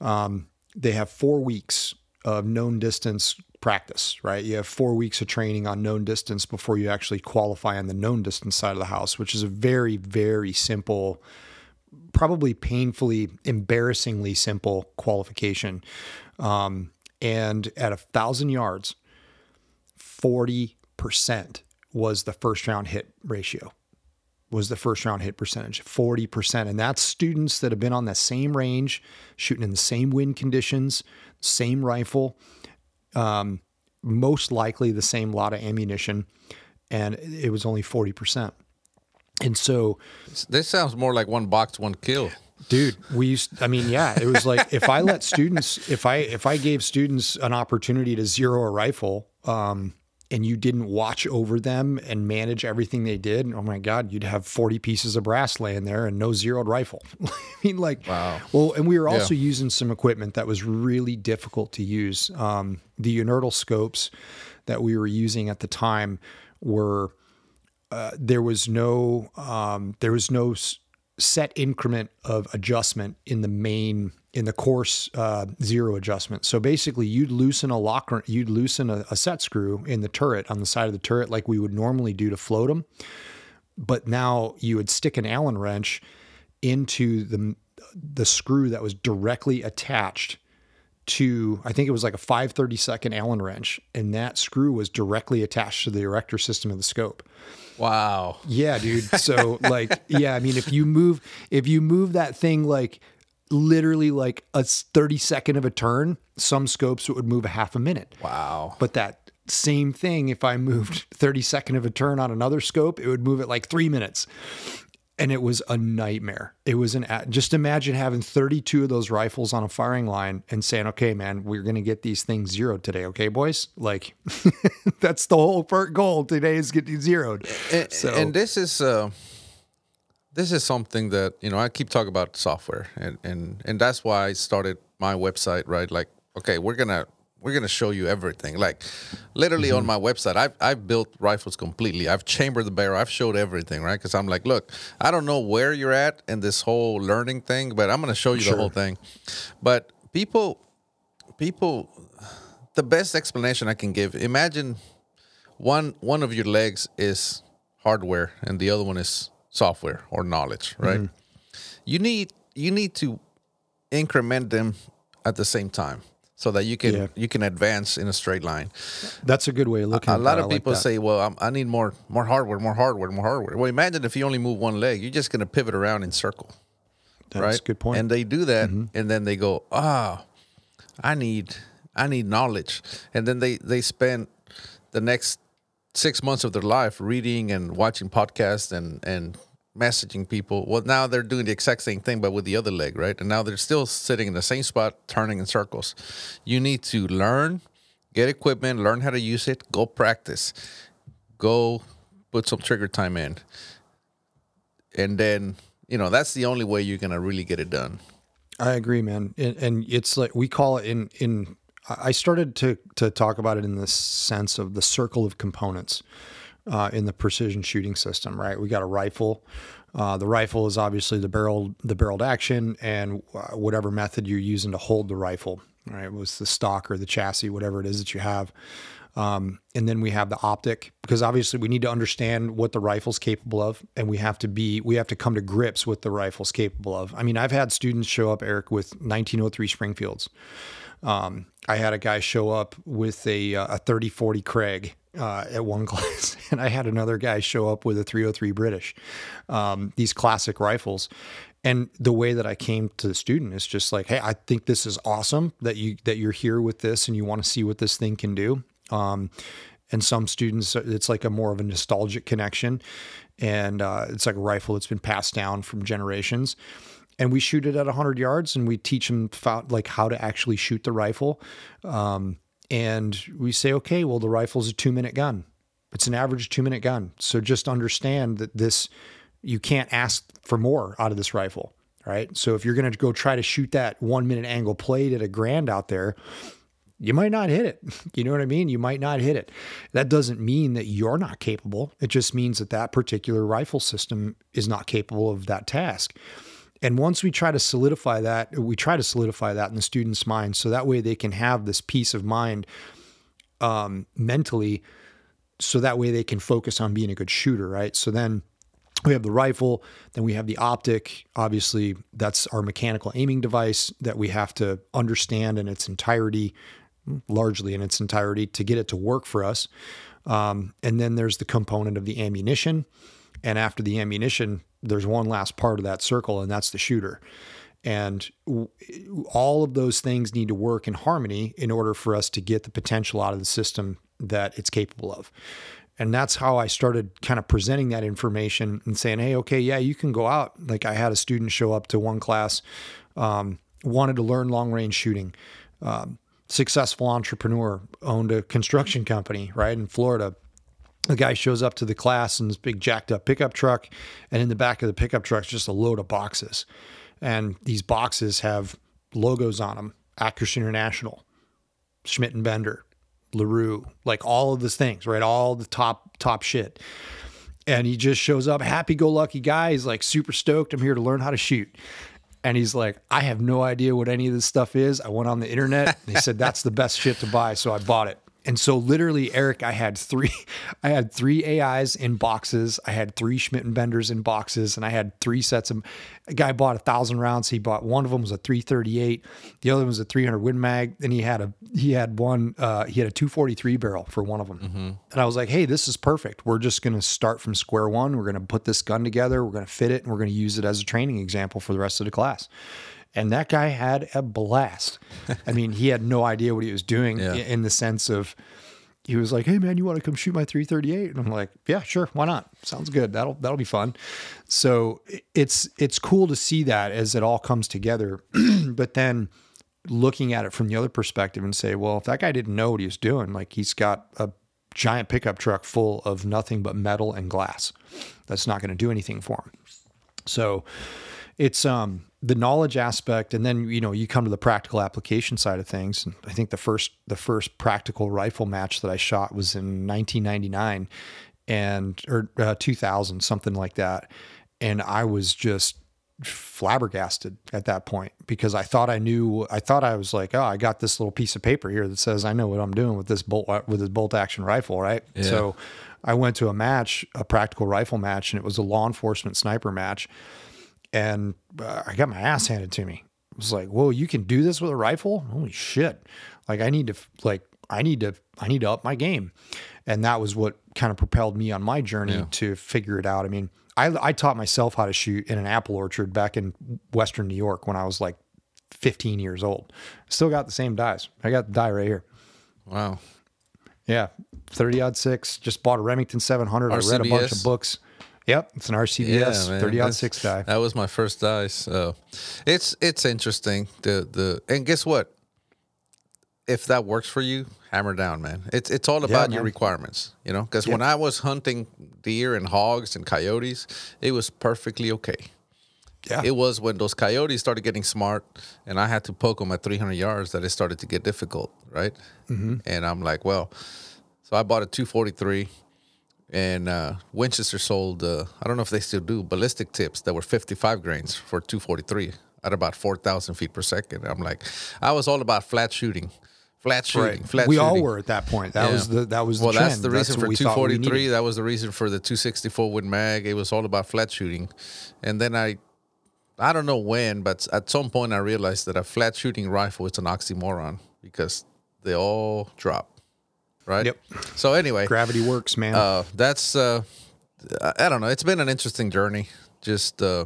um, they have four weeks of known distance practice, right? You have four weeks of training on known distance before you actually qualify on the known distance side of the house, which is a very, very simple, probably painfully, embarrassingly simple qualification. Um, and at a thousand yards, 40% was the first round hit ratio was the first round hit percentage 40% and that's students that have been on the same range shooting in the same wind conditions same rifle um, most likely the same lot of ammunition and it was only 40% and so This sounds more like one box, one kill. dude we used i mean yeah it was like if i let students if i if i gave students an opportunity to zero a rifle um and you didn't watch over them and manage everything they did oh my god you'd have 40 pieces of brass laying there and no zeroed rifle. [laughs] I mean like Wow. well and we were also using some equipment that was really difficult to use. Um the Unertl scopes that we were using at the time were uh, there was no um, there was no set increment of adjustment in the main in the coarse uh, zero adjustment. So basically, you'd loosen a lock, you'd loosen a, a set screw in the turret on the side of the turret like we would normally do to float them. But now you would stick an Allen wrench into the the screw that was directly attached to I think it was like a 532nd Allen wrench, and that screw was directly attached to the erector system of the scope. Wow. Yeah, dude. So like, yeah, I mean, if you move, if you move that thing like literally like a 30 second of a turn, some scopes it would move a half a minute. Wow. But that same thing, if I moved [laughs] 30 second of a turn on another scope, it would move it like three minutes. And it was a nightmare. It was an just imagine having 32 of those rifles on a firing line and saying, "Okay, man, we're gonna get these things zeroed today, okay, boys?" Like [laughs] that's the whole goal today is getting zeroed. And, So- and this is uh, this is something that you know I keep talking about software, and and and that's why I started my website. Right, like okay, we're gonna we're gonna show you everything. Like literally on mm-hmm. my website, I've I've built rifles completely. I've chambered the barrel. I've showed everything. Right, because I'm like, look, I don't know where you're at in this whole learning thing, but I'm gonna show you the whole thing. But people, people, the best explanation I can give. Imagine one one of your legs is hardware and the other one is software or knowledge, right? You need you need to increment them at the same time so that you can Yeah. you can advance in a straight line. That's a good way of looking at it. A lot of I like people say, "Well, I'm, I need more more hardware, more hardware, more hardware." Well, imagine if you only move one leg, you're just going to pivot around in circle, That's right? a good point. Mm-hmm. And they do that, and then they go, "Ah, I need I need knowledge," and then they they spend the next six months of their life reading and watching podcasts and and messaging people. Well, now they're doing the exact same thing, but with the other leg, right? And now they're still sitting in the same spot, turning in circles. You need to learn, get equipment, learn how to use it, go practice, go put some trigger time in, and then you know that's the only way you're gonna really get it done. I agree, man. And, and it's like we call it in in. I started to to talk about it in the sense of the circle of components uh, in the precision shooting system. Right, we got a rifle. Uh, the rifle is obviously the barrel the barreled action and uh, whatever method you're using to hold the rifle. Right, it was the stock or the chassis, whatever it is that you have. Um, and then we have the optic because obviously we need to understand what the rifle's capable of, and we have to be we have to come to grips with the rifle's capable of. I mean, I've had students show up, Erik, with 1903 Springfields. Um, I had a guy show up with a uh, a 3040 Krag uh, at one [laughs] class, and I had another guy show up with a 303 British. Um, these classic rifles, and the way that I came to the student is just like, hey, I think this is awesome that you that you're here with this and you want to see what this thing can do. Um, and some students, it's like a more of a nostalgic connection, and uh, it's like a rifle that's been passed down from generations. And we shoot it at 100 yards, and we teach them like how to actually shoot the rifle. Um, and we say, okay, well, the rifle's a two minute gun. It's an average two minute gun. So just understand that this, you can't ask for more out of this rifle, right? So if you're going to go try to shoot that one minute angle plate at a grand out there, you might not hit it. [laughs] You know what I mean? You might not hit it. That doesn't mean that you're not capable. It just means that that particular rifle system is not capable of that task. And once we try to solidify that, we try to solidify that in the student's mind so that way they can have this peace of mind um, mentally, so that way they can focus on being a good shooter, right? So then we have the rifle, then we have the optic. Obviously, that's our mechanical aiming device that we have to understand in its entirety, largely in its entirety, to get it to work for us. Um, and then there's the component of the ammunition. And after the ammunition, there's one last part of that circle, and that's the shooter. And w- all of those things need to work in harmony in order for us to get the potential out of the system that it's capable of. And that's how I started kind of presenting that information and saying, hey, okay, yeah, you can go out. Like I had a student show up to one class, um, wanted to learn long range shooting. Um, successful entrepreneur, owned a construction company, right, in Florida the guy shows up to the class in this big jacked up pickup truck and in the back of the pickup truck is just a load of boxes. And these boxes have logos on them Accuracy International schmidt and bender larue like all of these things right? All the top top shit. And he just shows up happy-go-lucky guy. He's like super stoked. I'm here to learn how to shoot. And he's like i have no idea what any of this stuff is. I went on the internet. They said that's the best shit to buy. So i bought it and so literally, Erik, I had three, [laughs] I had three AIs in boxes. I had three Schmidt and Benders in boxes, and I had three sets of. A guy bought a thousand rounds. He bought one of them was a 338, the other one was a 300 Win Mag, and he had a he had one uh, he had a 243 barrel for one of them. And I was like, hey, this is perfect. We're just going to start from square one. We're going to put this gun together. We're going to fit it, and we're going to use it as a training example for the rest of the class. And that guy had a blast. I mean, he had no idea what he was doing Yeah. in the sense of he was like, "Hey man, you want to come shoot my 338?" And I'm like, "Yeah, sure, why not? Sounds good. That'll that'll be fun." So it's it's cool to see that as it all comes together, [clears throat] but then looking at it from the other perspective and say, "Well, if that guy didn't know what he was doing, like he's got a giant pickup truck full of nothing but metal and glass, that's not going to do anything for him." So it's um the knowledge aspect and then you know you come to the practical application side of things. And i think the first the first practical rifle match that i shot was in 1999 and or uh, 2000 something like that. And i was just flabbergasted at that point because i thought i knew i thought i was like oh i got this little piece of paper here that says i know what i'm doing with this bolt with this bolt action rifle right? Yeah. so i went to a match a practical rifle match and it was a law enforcement sniper match and uh, I got my ass handed to me. I was like, "Whoa, you can do this with a rifle? Holy shit!" Like, I need to like, I need to, I need to up my game, and that was what kind of propelled me on my journey Yeah. to figure it out. I mean, I I taught myself how to shoot in an apple orchard back in Western New York when I was like 15 years old. Still got the same dies. I got the die right here. Wow. Yeah, 30 odd six. Just bought a Remington 700. I read a bunch of books. Yep, it's an RCBS 30 odd that's- six die. That was my first die. So it's it's interesting. The the and guess what? If that works for you, hammer down, man. It's it's all about your requirements, you know. Because when I was hunting deer and hogs and coyotes, it was perfectly okay. Yeah. It was when those coyotes started getting smart, and I had to poke them at 300 yards that it started to get difficult, right? Mm-hmm. And I'm like, well, so I bought a 243, and uh, Winchester sold. Uh, I don't know if they still do ballistic tips that were 55 grains for 243 at about 4,000 feet per second. I'm like, I was all about flat shooting, flat shooting, flat shooting. we shooting. all were at that point. That was the that was the well, trend. that's the reason what for we 243. That was the reason for the 264 Win Mag. It was all about flat shooting, and then I, I don't know when, but at some point I realized that a flat shooting rifle is an oxymoron because they all drop, right? Yep. So anyway, Gravity works, man. uh, that's uh, I don't know. It's been an interesting journey. Just uh,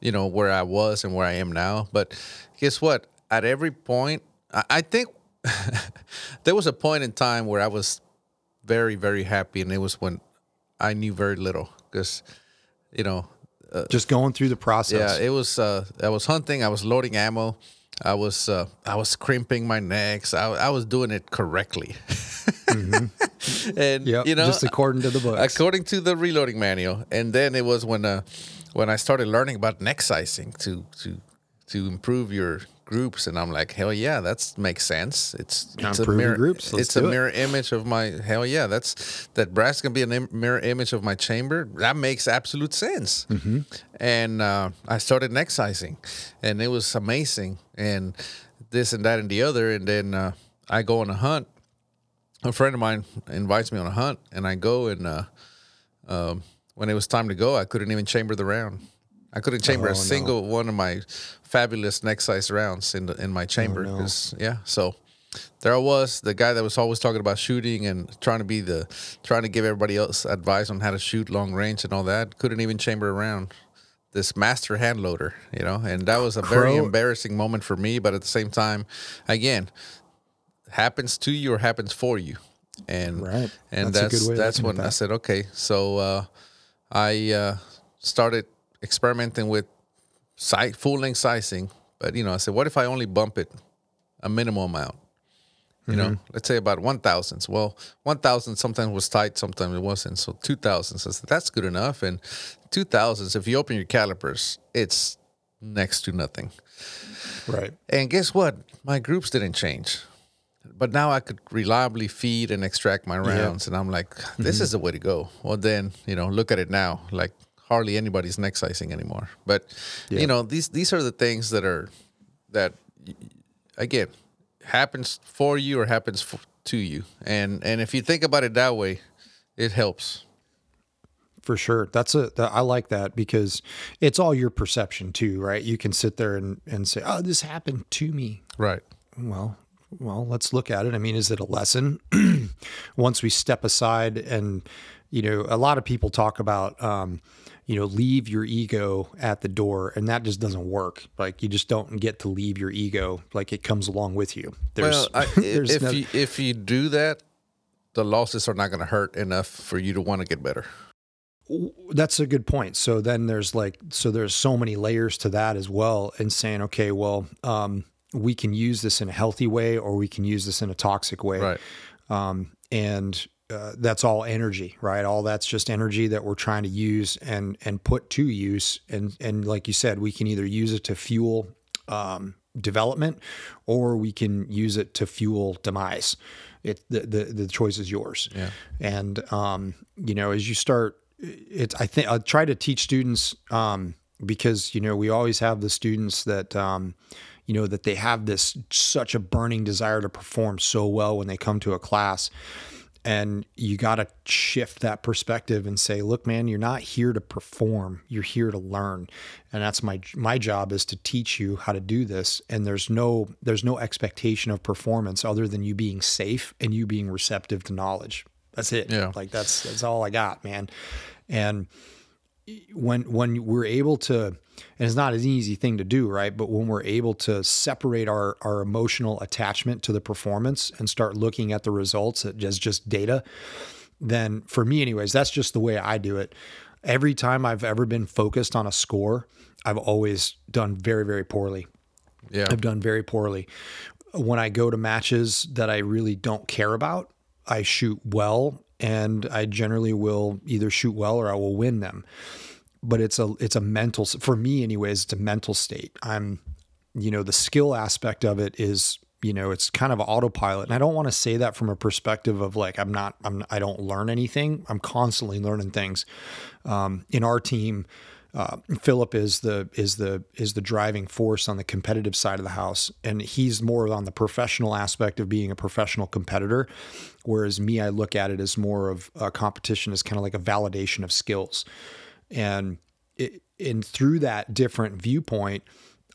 you know where I was and where I am now. But guess what? At every point, I, I think [laughs] there was a point in time where I was very very happy, and it was when I knew very little because you know Just going through the process. yeah, it was. Uh, I was hunting. I was loading ammo. I was. Uh, I was crimping my necks. I, I was doing it correctly. [laughs] and Yep, you know, just according to the book, according to the reloading manual. And then it was when uh, when I started learning about neck sizing to to to improve your groups, and I'm like, hell yeah, that makes sense. It's it's a mirror. groups. Let's It's a it. mirror image of my hell yeah. That's that brass can be a im- mirror image of my chamber. That makes absolute sense. Mm-hmm. And uh, I started neck sizing, and it was amazing. And this and that and the other, and then uh, I go on a hunt. A friend of mine invites me on a hunt, and I go and. Uh, um, when it was time to go, I couldn't even chamber the round. I couldn't chamber Oh, a no. single one of my fabulous neck size rounds in the, in my chamber. Oh, no. yeah, so there I was, the guy that was always talking about shooting and trying to be the trying to give everybody else advice on how to shoot long range and all that. Couldn't even chamber around. This master hand loader, you know, and that was a very Crow- embarrassing moment for me. But at the same time, again, happens to you or happens for you, and Right. and That's that's that's when I said, okay, so uh, I uh, started experimenting with si- full length sizing. But you know, I said, what if I only bump it a minimal amount? You know, Mm-hmm. let's say about one thousandths. Well, one thousand sometimes was tight, sometimes it wasn't. So two thousandths, I said, that's good enough. And two thousandths, if you open your calipers, it's next to nothing. Right. And guess what? My groups didn't change. But now I could reliably feed and extract my rounds. And I'm like, this is the way to go. Well, then, you know, look at it now. Like hardly anybody's neck sizing anymore. But, Yeah. you know, these these are the things that are, that, again, happens for you or happens f- to you. And and if you think about it that way, it helps. For sure. That's a that, I like that because it's all your perception too, right? You can sit there and, and say, Oh, this happened to me. Right. Well, well, let's look at it. I mean, is it a lesson? [clears throat] Once we step aside and, you know, a lot of people talk about, um, you know, leave your ego at the door, and that just doesn't work. Like you just don't get to leave your ego; like it comes along with you. There's, well, I, [laughs] there's if no- you if you do that, the losses are not going to hurt enough for you to want to get better. that's a good point. So then there's like, so there's so many layers to that as well, and saying, okay, well, um, we can use this in a healthy way, or we can use this in a toxic way. Right. Um, and uh, that's all energy, right? All that's just energy that we're trying to use and and put to use. And and like you said, we can either use it to fuel um, development, or we can use it to fuel demise. It the the, the choice is yours. Yeah. And um, you know, as you start, it's I think I try to teach students um, because you know we always have the students that. Um, you know that they have this such a burning desire to perform so well when they come to a class and you got to shift that perspective and say look man you're not here to perform. You're here to learn. And that's my my job is to teach you how to do this. And there's no there's no expectation of performance other than you being safe and you being receptive to knowledge. That's it. Yeah. like that's that's all i got man. And when when we're able to and it's not an easy thing to do right but when we're able to separate our our emotional attachment to the performance and start looking at the results as just data then for me anyways that's just the way i do it every time i've ever been focused on a score i've always done very very poorly Yeah. I've done very poorly. When I go to matches that I really don't care about, I shoot well and I generally will either shoot well or I will win them. But it's a it's a mental for me anyways, it's a mental state. I'm you know, the skill aspect of it is you know it's kind of autopilot. And i don't want to say that from a perspective of like i'm not i'm i don't learn anything. I'm constantly learning things. Um, in our team uh, Philip is the is the is the driving force on the competitive side of the house, and he's more on the professional aspect of being a professional competitor, whereas me, I look at it as more of a competition as kind of like a validation of skills, and and through that different viewpoint,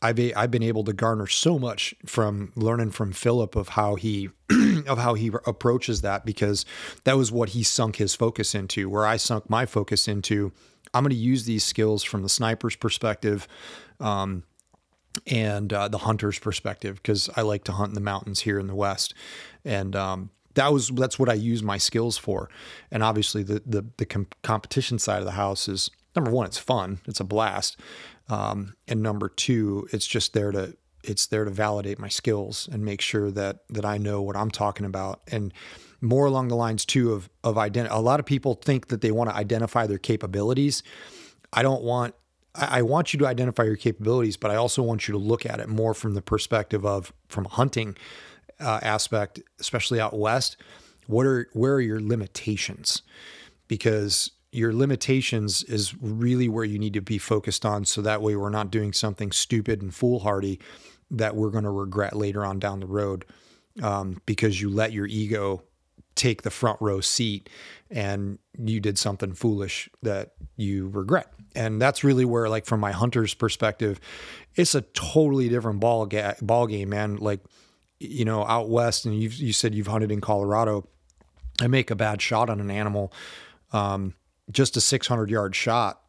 I've I've been able to garner so much from learning from Philip of how he [clears throat] of how he approaches that because that was what he sunk his focus into. Where I sunk my focus into, I'm going to use these skills from the sniper's perspective, um, and uh, the hunter's perspective because I like to hunt in the mountains here in the West, and um, that was that's what I use my skills for. And obviously, the the the com- competition side of the house is number one, it's fun, it's a blast, um, and number two, it's just there to it's there to validate my skills and make sure that that I know what I'm talking about and more along the lines too of of ident- a lot of people think that they want to identify their capabilities I don't want I want you to identify your capabilities, but I also want you to look at it more from the perspective of from hunting uh, aspect, especially out west. What are where are your limitations? Because your limitations is really where you need to be focused on, so that way we're not doing something stupid and foolhardy that we're going to regret later on down the road um, because you let your ego take the front row seat and you did something foolish that you regret. And that's really where, like, from my hunter's perspective, it's a totally different ball, ga- ball game, man. Like, you know, out west, and you you said you've hunted in Colorado. I make a bad shot on an animal, um, just a 600 yard shot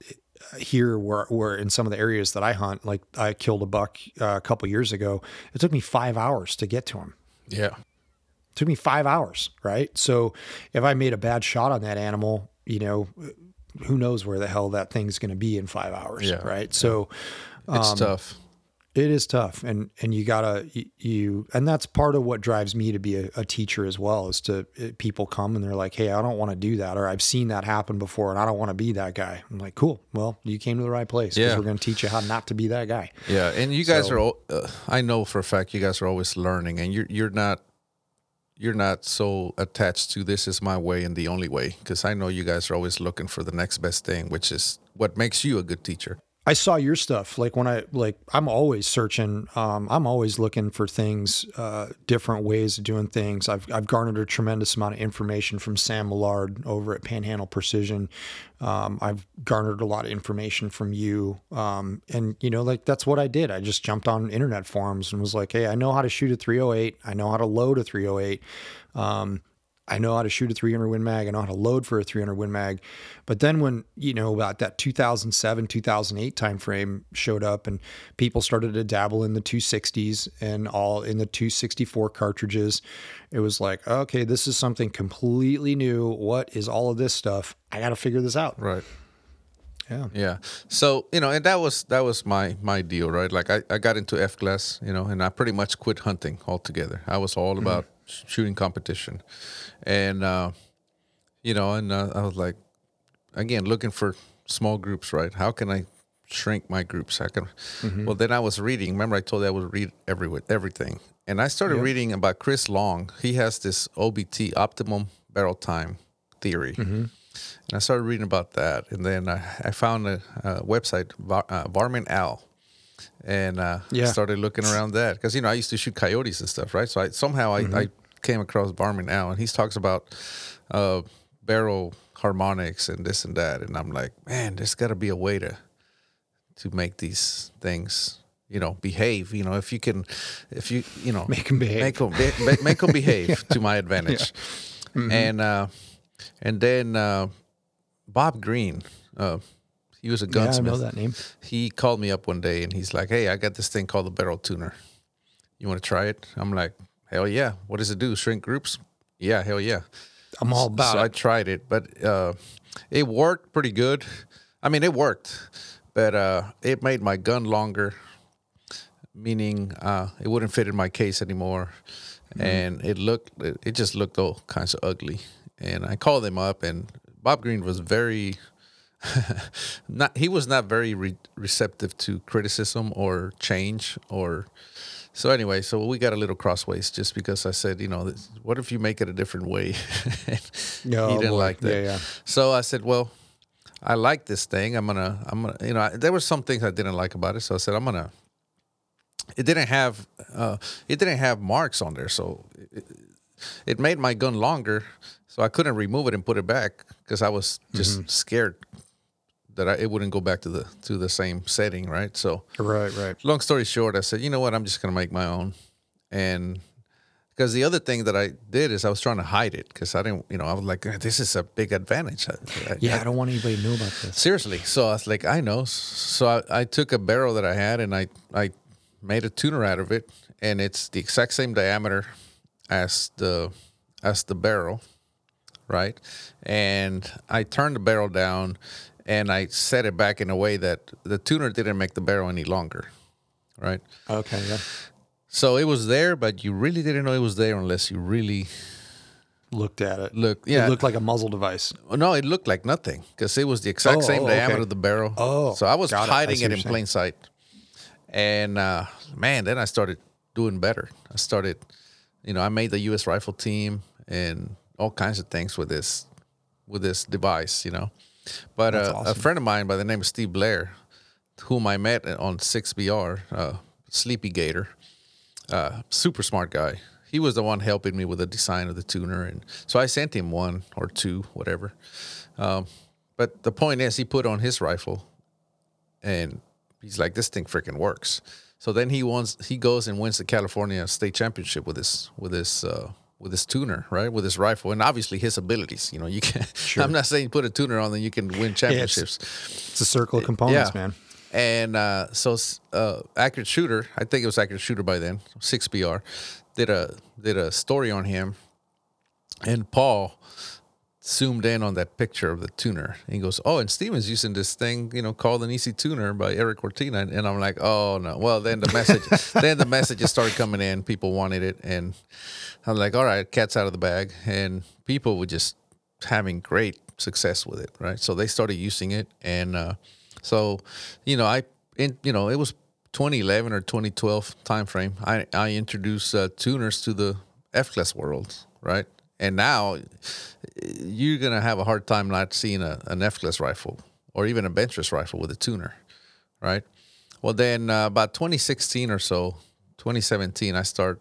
here where, where in some of the areas that I hunt, like I killed a buck uh, a couple years ago. It took me five hours to get to him Yeah. It took me five hours, right? So if I made a bad shot on that animal, you know, who knows where the hell that thing's going to be in five hours, Yeah, right? So It's Um, tough. It is tough, and and you gotta you, and that's part of what drives me to be a, a teacher as well. Is to uh, people come and they're like, hey, I don't want to do that, or I've seen that happen before, and I don't want to be that guy. I'm like, cool, well, you came to the right place because Yeah. we're going to teach you how not to be that guy. Yeah, and you guys So- are. Uh, I know for a fact you guys are always learning, and you're you're not you're not so attached to this is my way and the only way because I know you guys are always looking for the next best thing, which is what makes you a good teacher. I saw your stuff. Like when I like, I'm always searching. Um, I'm always looking for things, uh, different ways of doing things. I've I've garnered a tremendous amount of information from Sam Millard over at Panhandle Precision. Um, I've garnered a lot of information from you, um, and you know, like that's what I did. I just jumped on internet forums and was like, hey, I know how to shoot a 308. I know how to load a 308. Um, I know how to shoot a 300 Win Mag. I know how to load for a 300 Win Mag. But then when, you know, about that 2007, 2008 timeframe showed up and people started to dabble in the 260s and all in the 264 cartridges, it was like, okay, this is something completely new. What is all of this stuff? I got to figure this out. Right. Yeah. Yeah. So, you know, and that was that was my my deal, right? Like I, I got into F class, you know, and I pretty much quit hunting altogether. I was all mm-hmm. about sh- shooting competition. And uh you know, and uh, I was like, again, looking for small groups, right? How can I shrink my groups? How can? Well, then I was reading. Remember, I told you I would read every everything, and I started reading about Chris Long. He has this OBT, optimum barrel time theory. And I started reading about that, and then I, I found a, a website, Var, uh, Varmint Al, and uh, Yeah. started looking around that because you know I used to shoot coyotes and stuff, right? So I somehow I, I came across Varmint Al, and he talks about uh, barrel harmonics and this and that, and I'm like, man, there's got to be a way to to make these things. You know, behave. You know, if you can, if you, you know, Make 'em behave. make them, make, make 'em behave [laughs] to my advantage. And uh, and then uh, Bob Green, uh, he was a Yeah, I know that name. He called me up one day and he's like, "Hey, I got this thing called the barrel tuner. You want to try it?" I'm like, "Hell yeah! What does it do? Shrink groups? Yeah, hell yeah!" I'm all about so I tried it, but uh, it worked pretty good. I mean, it worked, but uh, it made my gun longer, meaning uh, it wouldn't fit in my case anymore, Mm-hmm. and it looked it, it just looked all kinds of ugly. And I called him up, and Bob Green was very [laughs] not he was not very re- receptive to criticism or change or so anyway so we got a little crossways just because i said you know what if you make it a different way? [laughs] Oh, he didn't boy. like that. Yeah, yeah. so i said well i like this thing. I'm gonna i'm gonna you know I, there were some things i didn't like about it. So i said i'm gonna it didn't have uh it didn't have marks on there. So it, it made my gun longer. So i couldn't remove it and put it back because i was just Mm-hmm. scared that I, it wouldn't go back to the to the same setting right so Right, right. long story short i said you know what i'm just going to make my own and because the other thing that i did is i was trying to hide it because i didn't you know i was like this is a big advantage I- I- Yeah, I- I don't want anybody to know about this. Seriously. So I was like, I know. So I, I took a barrel that I had and I, I made a tuner out of it, and it's the exact same diameter as the as the barrel, right? And I turned the barrel down, and I set it back in a way that the tuner didn't make the barrel any longer, right? Okay, yeah. So it was there, but you really didn't know it was there unless you really Looked at it. look. Yeah, It looked like a muzzle device. No, it looked like nothing because it was the exact Oh, same oh, diameter okay. of the barrel. Oh, so I was it. I hiding see it, in plain sight. And uh, man, then I started doing better. I started, you know, I made the U.S. rifle team and all kinds of things with this with this device, you know. But uh, a friend of mine by the name of Steve Blair, whom I met on 6BR, uh, Sleepy Gator, uh, super smart guy. He was the one helping me with the design of the tuner, and so I sent him one or two, whatever. Um, but the point is, he put on his rifle, and he's like, "This thing freaking works." So then he wants, he goes and wins the California State Championship with this, with this, uh, with his tuner, right? With his rifle, and obviously his abilities. You know, you can. [laughs] Sure. I'm not saying put a tuner on, then you can win championships. It's a circle of components, man. And uh, so, uh, accurate shooter, I think it was accurate shooter by then, six BR, did a did a story on him, and Paul zoomed in on that picture of the tuner. And he goes, "Oh, and Steven's using this thing, you know, called an EC Tuner by Erik Cortina." And, and I'm like, "Oh no!" Well, then the message, [laughs] then the messages started coming in. People wanted it, and I'm like, "All right, cat's out of the bag." And people were just having great success with it, right? So they started using it, and uh, so you know, I, in, you know, it was 2011 or 2012 timeframe. I I introduced uh, tuners to the F class world, right? And now you're gonna have a hard time not seeing a, an F class rifle or even a benchrest rifle with a tuner, right? Well, then uh, about 2016 or so, 2017, I start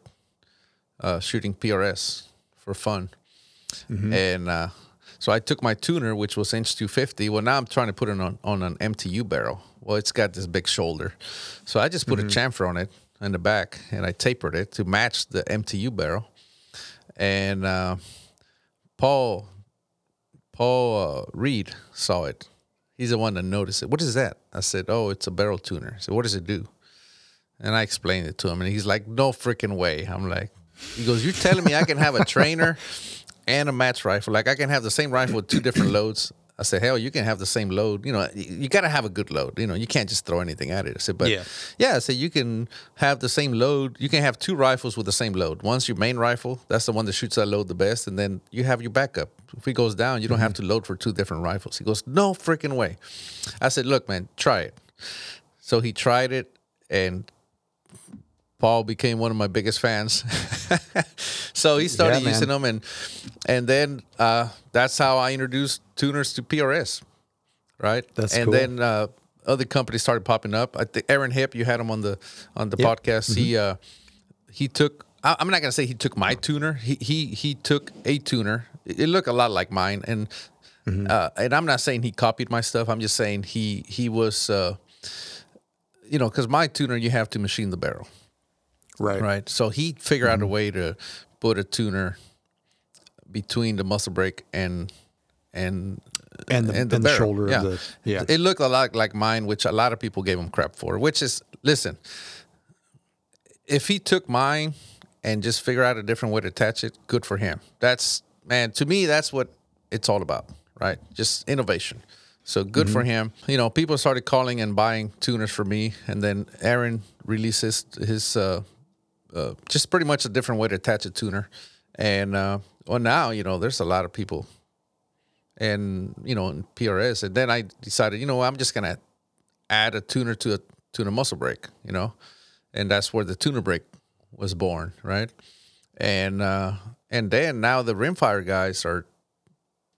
uh, shooting PRS for fun, and uh, so I took my tuner, which was inch 250. Well, now I'm trying to put it on on an MTU barrel. Well, it's got this big shoulder, so I just put a chamfer on it in the back, and I tapered it to match the MTU barrel. And uh, Paul Paul uh, Reed saw it. He's the one that noticed it. What is that? I said, "Oh, it's a barrel tuner." Said, "What does it do?" And I explained it to him, and he's like, "No freaking way!" I'm like, he goes, "You're telling me I can have a trainer [laughs] and a match rifle? Like I can have the same rifle with two different loads?" I said, hell, you can have the same load. You know, you, got to have a good load. You know, you can't just throw anything at it. I said, but Yeah. yeah, I said you can have the same load. You can have two rifles with the same load. One's your main rifle. That's the one that shoots that load the best. And then you have your backup. If he goes down, you don't have mm-hmm. to load for two different rifles. He goes, no freaking way. I said, look, man, try it. So he tried it and Paul became one of my biggest fans. [laughs] [laughs] so he started Yeah, using them and and then uh, that's how I introduced tuners to PRS. Right? That's and cool. then uh, other companies started popping up. I think Aaron Hip, you had him on the on the Yep. podcast. He uh, he took. I- I'm not gonna say he took my tuner. He he he took a tuner. It it looked a lot like mine, and uh, and I'm not saying he copied my stuff. I'm just saying he he was. Uh, you know, because my tuner, you have to machine the barrel, Right. right? So he figured out a way to put a tuner between the muzzle brake and and And the, and the, barrel. shoulder of the yeah. It looked a lot like mine, which a lot of people gave him crap for. Which is, listen, if he took mine and just figure out a different way to attach it, good for him. That's man, to me, that's what it's all about, right? Just innovation. So good for him. You know, people started calling and buying tuners for me, and then Aaron releases his uh, uh, just pretty much a different way to attach a tuner. And uh, well, now you know, there's a lot of people and you know in PRS. And then I decided, you know, I'm just gonna add a tuner to a tuner muzzle brake, you know, and that's where the tuner brake was born, right? And uh, and then now the rimfire guys are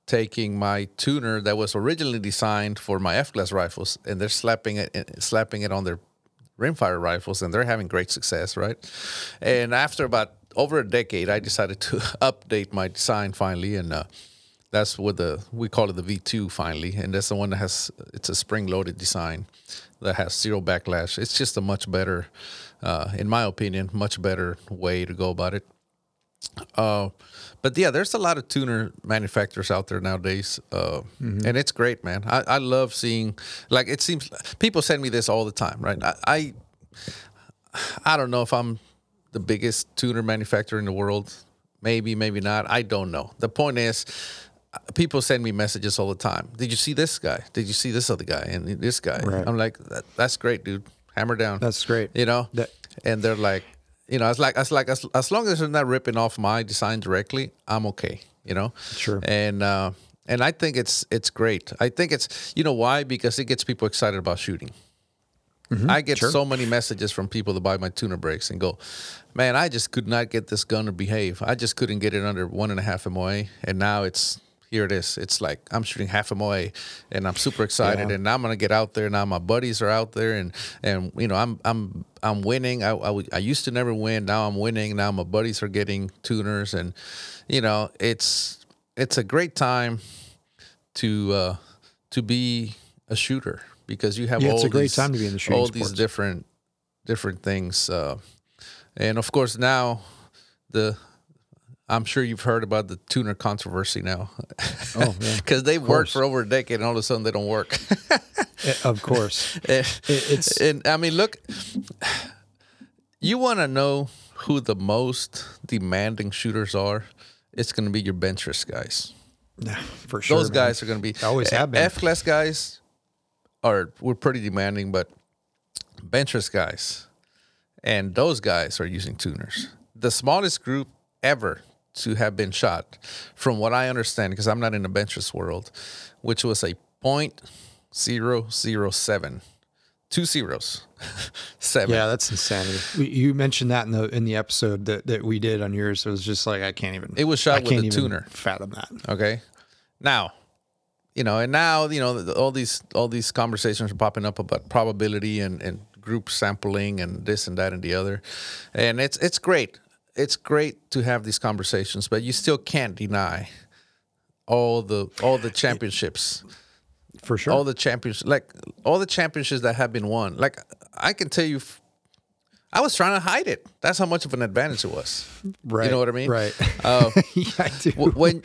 taking my tuner that was originally designed for my F class rifles, and they're slapping it slapping it on their rimfire rifles, and they're having great success, right? And after about over a decade, I decided to [laughs] update my design finally, and uh, that's what the we call it the V2 finally, and that's the one that has it's a spring loaded design that has zero backlash. It's just a much better, uh, in my opinion, much better way to go about it. Uh, but yeah, there's a lot of tuner manufacturers out there nowadays, uh, and it's great, man. I, I love seeing like it seems people send me this all the time, right? I, I I don't know if I'm the biggest tuner manufacturer in the world. Maybe, maybe not. I don't know. The point is, people send me messages all the time. Did you see this guy? Did you see this other guy? And this guy? Right. I'm like, that, that's great, dude. Hammer down. That's great. You know. That- and they're like, you know, it's like, it's like as, as long as they're not ripping off my design directly, I'm okay. You know. Sure. And uh, and I think it's it's great. I think it's you know why because it gets people excited about shooting. I get Mm-hmm. sure. so many messages from people that buy my tuner brakes and go, "Man, I just could not get this gun to behave. I just couldn't get it under one and a half MOA, and now it's here. It is. It's like I'm shooting half a MOA, and I'm super excited. Yeah. And now I'm gonna get out there. Now my buddies are out there, and and you know I'm I'm I'm winning. I, I I used to never win. Now I'm winning. Now my buddies are getting tuners, and you know it's it's a great time to uh, to be a shooter because you have Yeah, all it's a great these, time to be in the shooting all these sports. different different things uh, and of course now the I'm sure you've heard about the tuner controversy now Oh, because [laughs] they've worked for over a decade and all of a sudden they don't work Eh, of [laughs] course. and, it's- and I mean look you want to know who the most demanding shooters are it's going to be your benchrest guys Yeah, for sure. those man. guys are going to be Always have been. F class guys are we're pretty demanding, but benchrest guys and those guys are using tuners. The smallest group ever to have been shot, from what I understand, because I'm not in the benchrest world, which was a point zero zero seven, two zeros, [laughs] seven. Yeah, that's insanity. We- You mentioned that in the in the episode that, that we did on yours. It was just like I can't even. It was shot I with can't a tuner. Fathom that. Okay. Now, you know, and now you know all these all these conversations are popping up about probability and, and group sampling and this and that and the other, and it's it's great. It's great to have these conversations, but you still can't deny all the all the championships, For sure. all the champions like all the championships that have been won. Like I can tell you. I was trying to hide it. That's how much of an advantage it was. right. You know what I mean? Right. Uh, [laughs] yeah, I do. When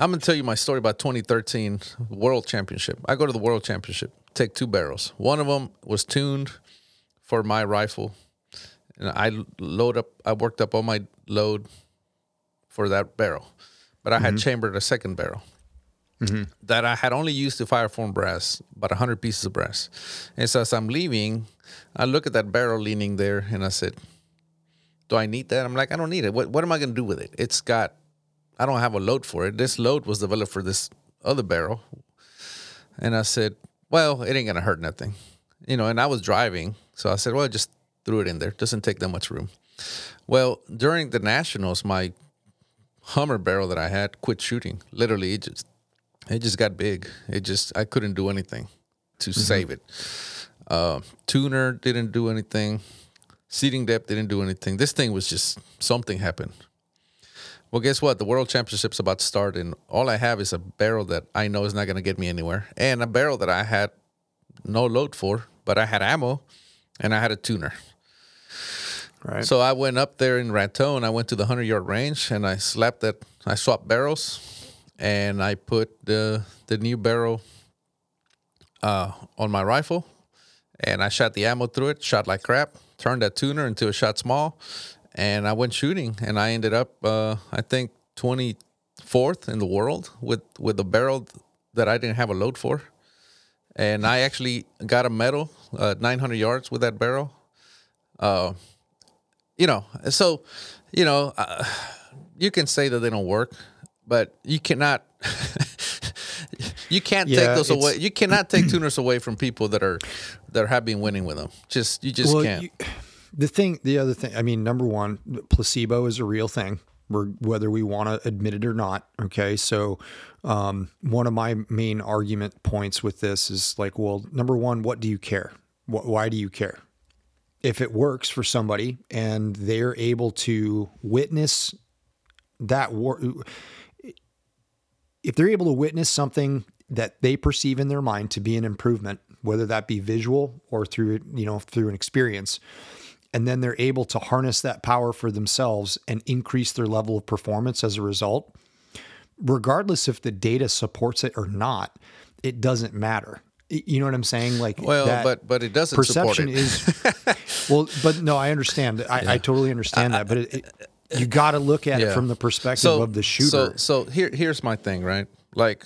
I'm gonna tell you my story about 2013 World Championship. I go to the World Championship, take two barrels. One of them was tuned for my rifle, and I load up. I worked up all my load for that barrel, but I had mm-hmm. chambered a second barrel. Mm-hmm. that I had only used to fire form brass, about 100 pieces of brass. And so as I'm leaving, I look at that barrel leaning there and I said, Do I need that? I'm like, I don't need it. What, what am I going to do with it? It's got, I don't have a load for it. This load was developed for this other barrel. And I said, Well, it ain't going to hurt nothing. You know, and I was driving. So I said, Well, just threw it in there. Doesn't take that much room. Well, during the Nationals, my Hummer barrel that I had quit shooting. Literally, it just it just got big. It just I couldn't do anything to save it. Uh, tuner didn't do anything. Seating depth didn't do anything. This thing was just something happened. Well, guess what? The World Championship's about to start, and all I have is a barrel that I know is not going to get me anywhere, and a barrel that I had no load for, but I had ammo, and I had a tuner. Right. So I went up there in Raton. I went to the hundred yard range and I slapped that. I swapped barrels, and I put the the new barrel uh, on my rifle, and I shot the ammo through it. Shot like crap. Turned that tuner into a shot small, and I went shooting. And I ended up, uh, I think, twenty fourth in the world with with a barrel that I didn't have a load for, and I actually got a medal, uh, nine hundred yards with that barrel you know, so, you know, uh, you can say that they don't work, but you cannot. [laughs] you can't Yeah, take those away. You cannot take [clears throat] tuners away from people that are that have been winning with them. Just you just Well, can't. you- the thing, the other thing, I mean, number one, placebo is a real thing, whether we want to admit it or not. Okay. So, um, one of my main argument points with this is like, well, number one, what do you care? Wh- why do you care? If it works for somebody and they're able to witness that war, if they're able to witness something that they perceive in their mind to be an improvement, whether that be visual or through you know through an experience, and then they're able to harness that power for themselves and increase their level of performance as a result, regardless if the data supports it or not, it doesn't matter. You know what I'm saying? Like, well, but but it doesn't perception support it. is [laughs] well, but no, I understand. I, I totally understand that, but it, it, you got to look at it from the perspective of the shooter. So so here here's my thing, right? Like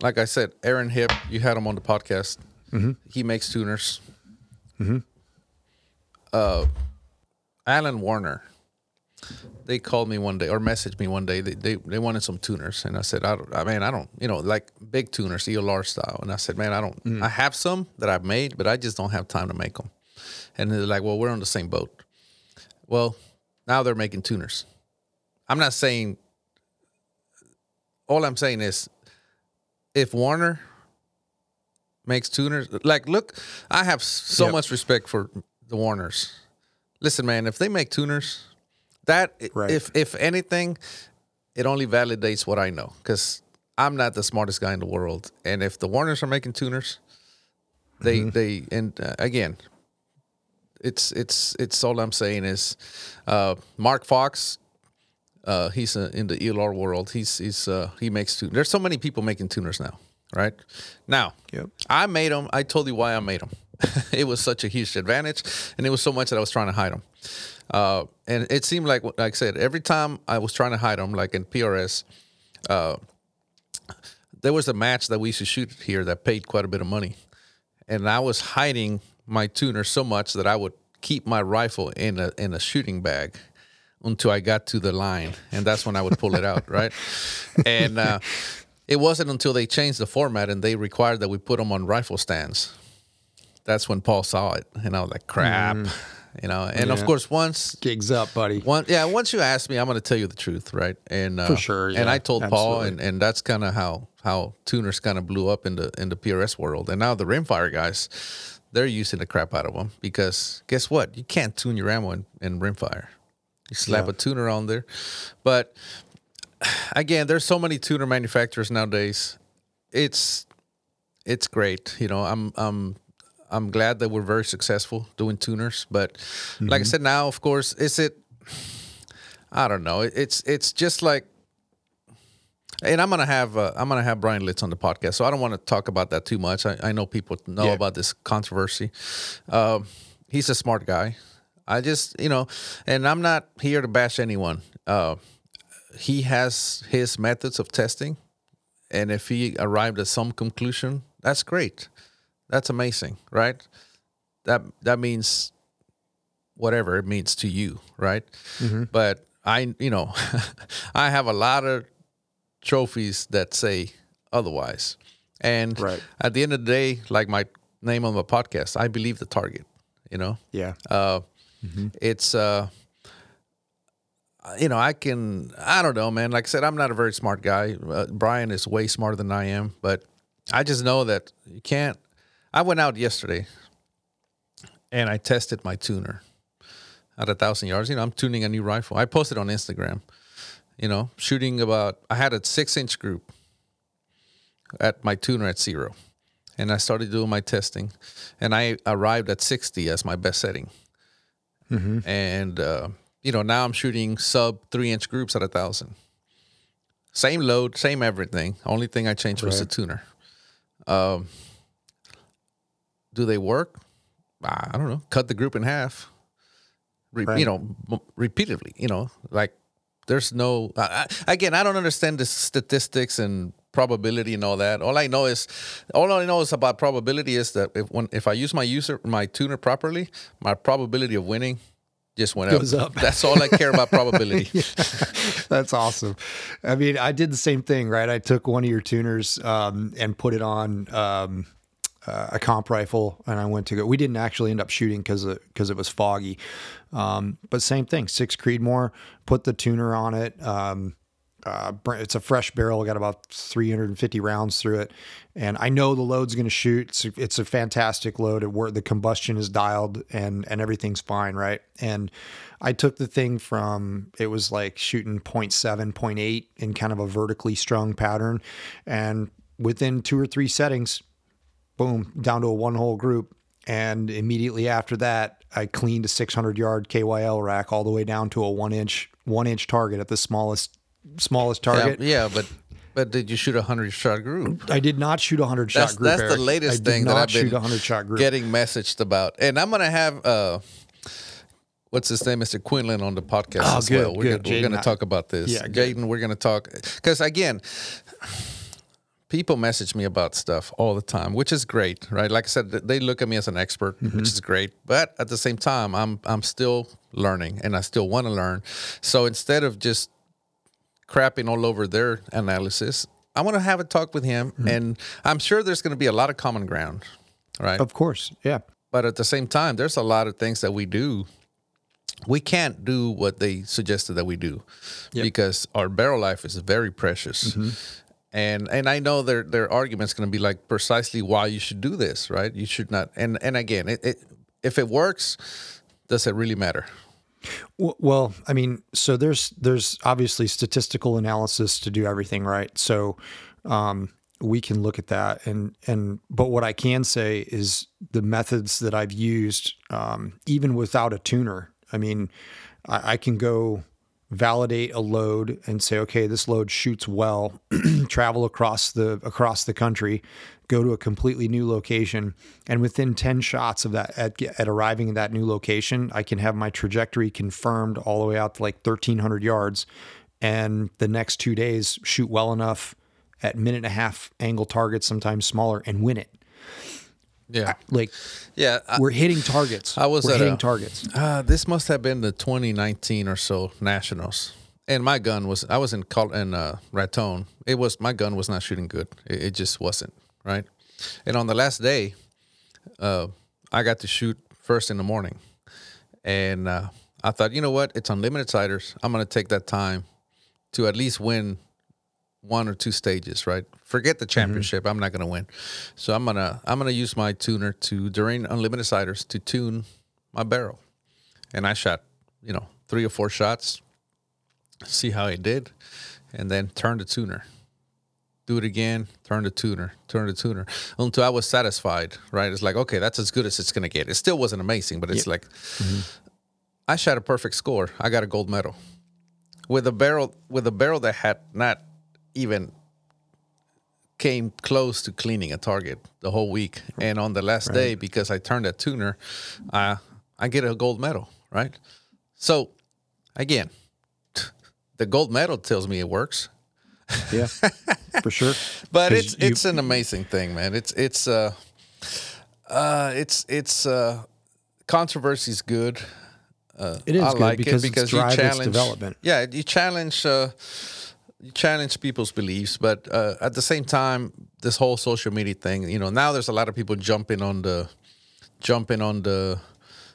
like I said, Aaron Hipp, you had him on the podcast. Mm-hmm. He makes tuners. Hmm. Uh, Alan Warner. They called me one day or messaged me one day. They, they they wanted some tuners, and I said, I don't. I mean, I don't. You know, like big tuners, ELR style. And I said, man, I don't. Mm. I have some that I've made, but I just don't have time to make them. And they're like, well, we're on the same boat. Well, now they're making tuners. I'm not saying. All I'm saying is, if Warner makes tuners, like, look, I have so Yep. much respect for the Warners. Listen, man, if they make tuners, that Right. if if anything, it only validates what I know because I'm not the smartest guy in the world. And if the Warners are making tuners, they Mm-hmm. they and uh, again, it's it's it's all I'm saying is, uh, Mark Fox. Uh, he's uh, in the ELR world. He's he's uh, he makes tuners. There's so many people making tuners now, right? Now, Yep. I made them. I told you why I made them. [laughs] it was such a huge advantage, and it was so much that I was trying to hide them. Uh, and it seemed like, like I said, every time I was trying to hide them, like in PRS, uh, there was a match that we used to shoot here that paid quite a bit of money, and I was hiding my tuner so much that I would keep my rifle in a in a shooting bag until I got to the line, and that's when I would pull it out, [laughs] right? And uh, it wasn't until they changed the format and they required that we put them on rifle stands. That's when Paul saw it, and I was like, "Crap," you know. And of course, once Gigs up, buddy. one, yeah, once you ask me, I'm going to tell you the truth, right? And uh, For sure, And I told Paul, and, and that's kind of how how tuners kind of blew up in the in the PRS world. And now the rimfire guys, they're using the crap out of them because guess what? You can't tune your ammo in, in rimfire. You slap Yeah. a tuner on there, but again, there's so many tuner manufacturers nowadays. It's it's great. You know, I'm I'm I'm glad that we're very successful doing tuners. But like I said, now of course, is it? I don't know. It's it's just like, and I'm gonna have uh, I'm gonna have Brian Litz on the podcast, so I don't want to talk about that too much. I, I know people know Yeah. about this controversy. Um, he's a smart guy. I just you know, and I'm not here to bash anyone. Uh, he has his methods of testing and if he arrived at some conclusion, that's great. That's amazing, right? That that means whatever it means to you, right? But I, you know, [laughs] I have a lot of trophies that say otherwise. And Right. at the end of the day, like my name on the podcast, I believe the target, you know? Yeah. Uh, It's, uh, you know, I can, I don't know, man. Like I said, I'm not a very smart guy. Uh, Brian is way smarter than I am, but I just know that you can't. I went out yesterday and I tested my tuner at a thousand yards. You know, I'm tuning a new rifle. I posted on Instagram, you know, shooting about, I had a six inch group at my tuner at zero. And I started doing my testing and I arrived at 60 as my best setting. And, uh, you know, now I'm shooting sub three inch groups at a thousand. Same load, same everything. Only thing I changed was the tuner. Um, do they work? I don't know. Cut the group in half. Re- Right. You know, m- repeatedly. You know, like there's no. I, I, again, I don't understand the statistics and probability and all that. All I know is, all I know is about probability is that if when if I use my user my tuner properly, my probability of winning just went Goes up. up. That's all I care about probability. [laughs] That's awesome. I mean, I did the same thing, right? I took one of your tuners um, and put it on um, uh, a comp rifle, and I went to go. We didn't actually end up shooting because because it was foggy, um, but same thing. Six Creedmoor, put the tuner on it. Um, uh, it's a fresh barrel, got about 350 rounds through it, and I know the load's going to shoot. It's a, it's a fantastic load. It the combustion is dialed and and everything's fine, right? And I took the thing from it was like shooting 0.7, 0.8 in kind of a vertically strung pattern, and within two or three settings, boom, down to a one hole group. And immediately after that, I cleaned a 600 yard KYL rack all the way down to a one inch one inch target at the smallest smallest target. yeah, but but did you shoot a hundred shot group? I did not shoot a hundred shot group. that's the latest thing that I've been shoot a hundred shot group. getting messaged about, and I'm gonna have uh, what's his name, Mr. Quinlan, on the podcast Oh, as good, well. We're good. gonna, we're gonna talk about this. Yeah. Jaden, we're gonna talk because again. People message me about stuff all the time, which is great, right? Like I said, they look at me as an expert, Mm-hmm. which is great. But at the same time, I'm I'm still learning, and I still want to learn. So instead of just crapping all over their analysis. I want to have a talk with him, Mm-hmm. and I'm sure there's going to be a lot of common ground, right? Of course, yeah. But at the same time, there's a lot of things that we do. We can't do what they suggested that we do Yep. because our barrel life is very precious. And and I know their their argument's going to be like precisely why you should do this, right? You should not. And and again, it, it if it works, does it really matter? Well, I mean, so there's there's obviously statistical analysis to do everything, right? So um, we can look at that, and and but what I can say is the methods that I've used, um, even without a tuner. I mean, I, I can go validate a load and say, okay, this load shoots well, [clears throat] travel across the across the country, go to a completely new location, and within ten shots of that at, at arriving at that new location, I can have my trajectory confirmed all the way out to like thirteen hundred yards, and the next two days shoot well enough at minute and a half angle targets, sometimes smaller, and win it. Yeah, Like yeah. I, we're hitting targets. I was we're hitting a- targets. Uh, this must have been the 2019 or so nationals, and my gun was. I was in Col- in uh, Raton. It was my gun was not shooting good. It, it just wasn't right. And on the last day, uh, I got to shoot first in the morning, and uh, I thought, you know what? It's unlimited sighters. I'm gonna take that time to at least win one or two stages, right? Forget the mm-hmm. championship. I'm not gonna win. So I'm gonna I'm gonna use my tuner to during unlimited sighters to tune my barrel. And I shot, you know, three or four shots, see how it did, and then turn the tuner. Do it again, turn the tuner, turn the tuner until I was satisfied, right? It's like, okay, that's as good as it's gonna get. It still wasn't amazing, but it's like mm-hmm. I shot a perfect score. I got a gold medal with a barrel with a barrel that had not even came close to cleaning a target the whole week. And on the last day, because I turned that tuner, uh, I get a gold medal, right? So again, [laughs] the gold medal tells me it works. Yeah. for sure. [laughs] but it's you- it's an amazing thing, man. It's it's uh uh it's it's uh controversy is good. Uh, It is I good like because it because you challenge development. Yeah, you challenge uh, you challenge people's beliefs, but uh, at the same time, this whole social media thing, you know, now there's a lot of people jumping on the jumping on the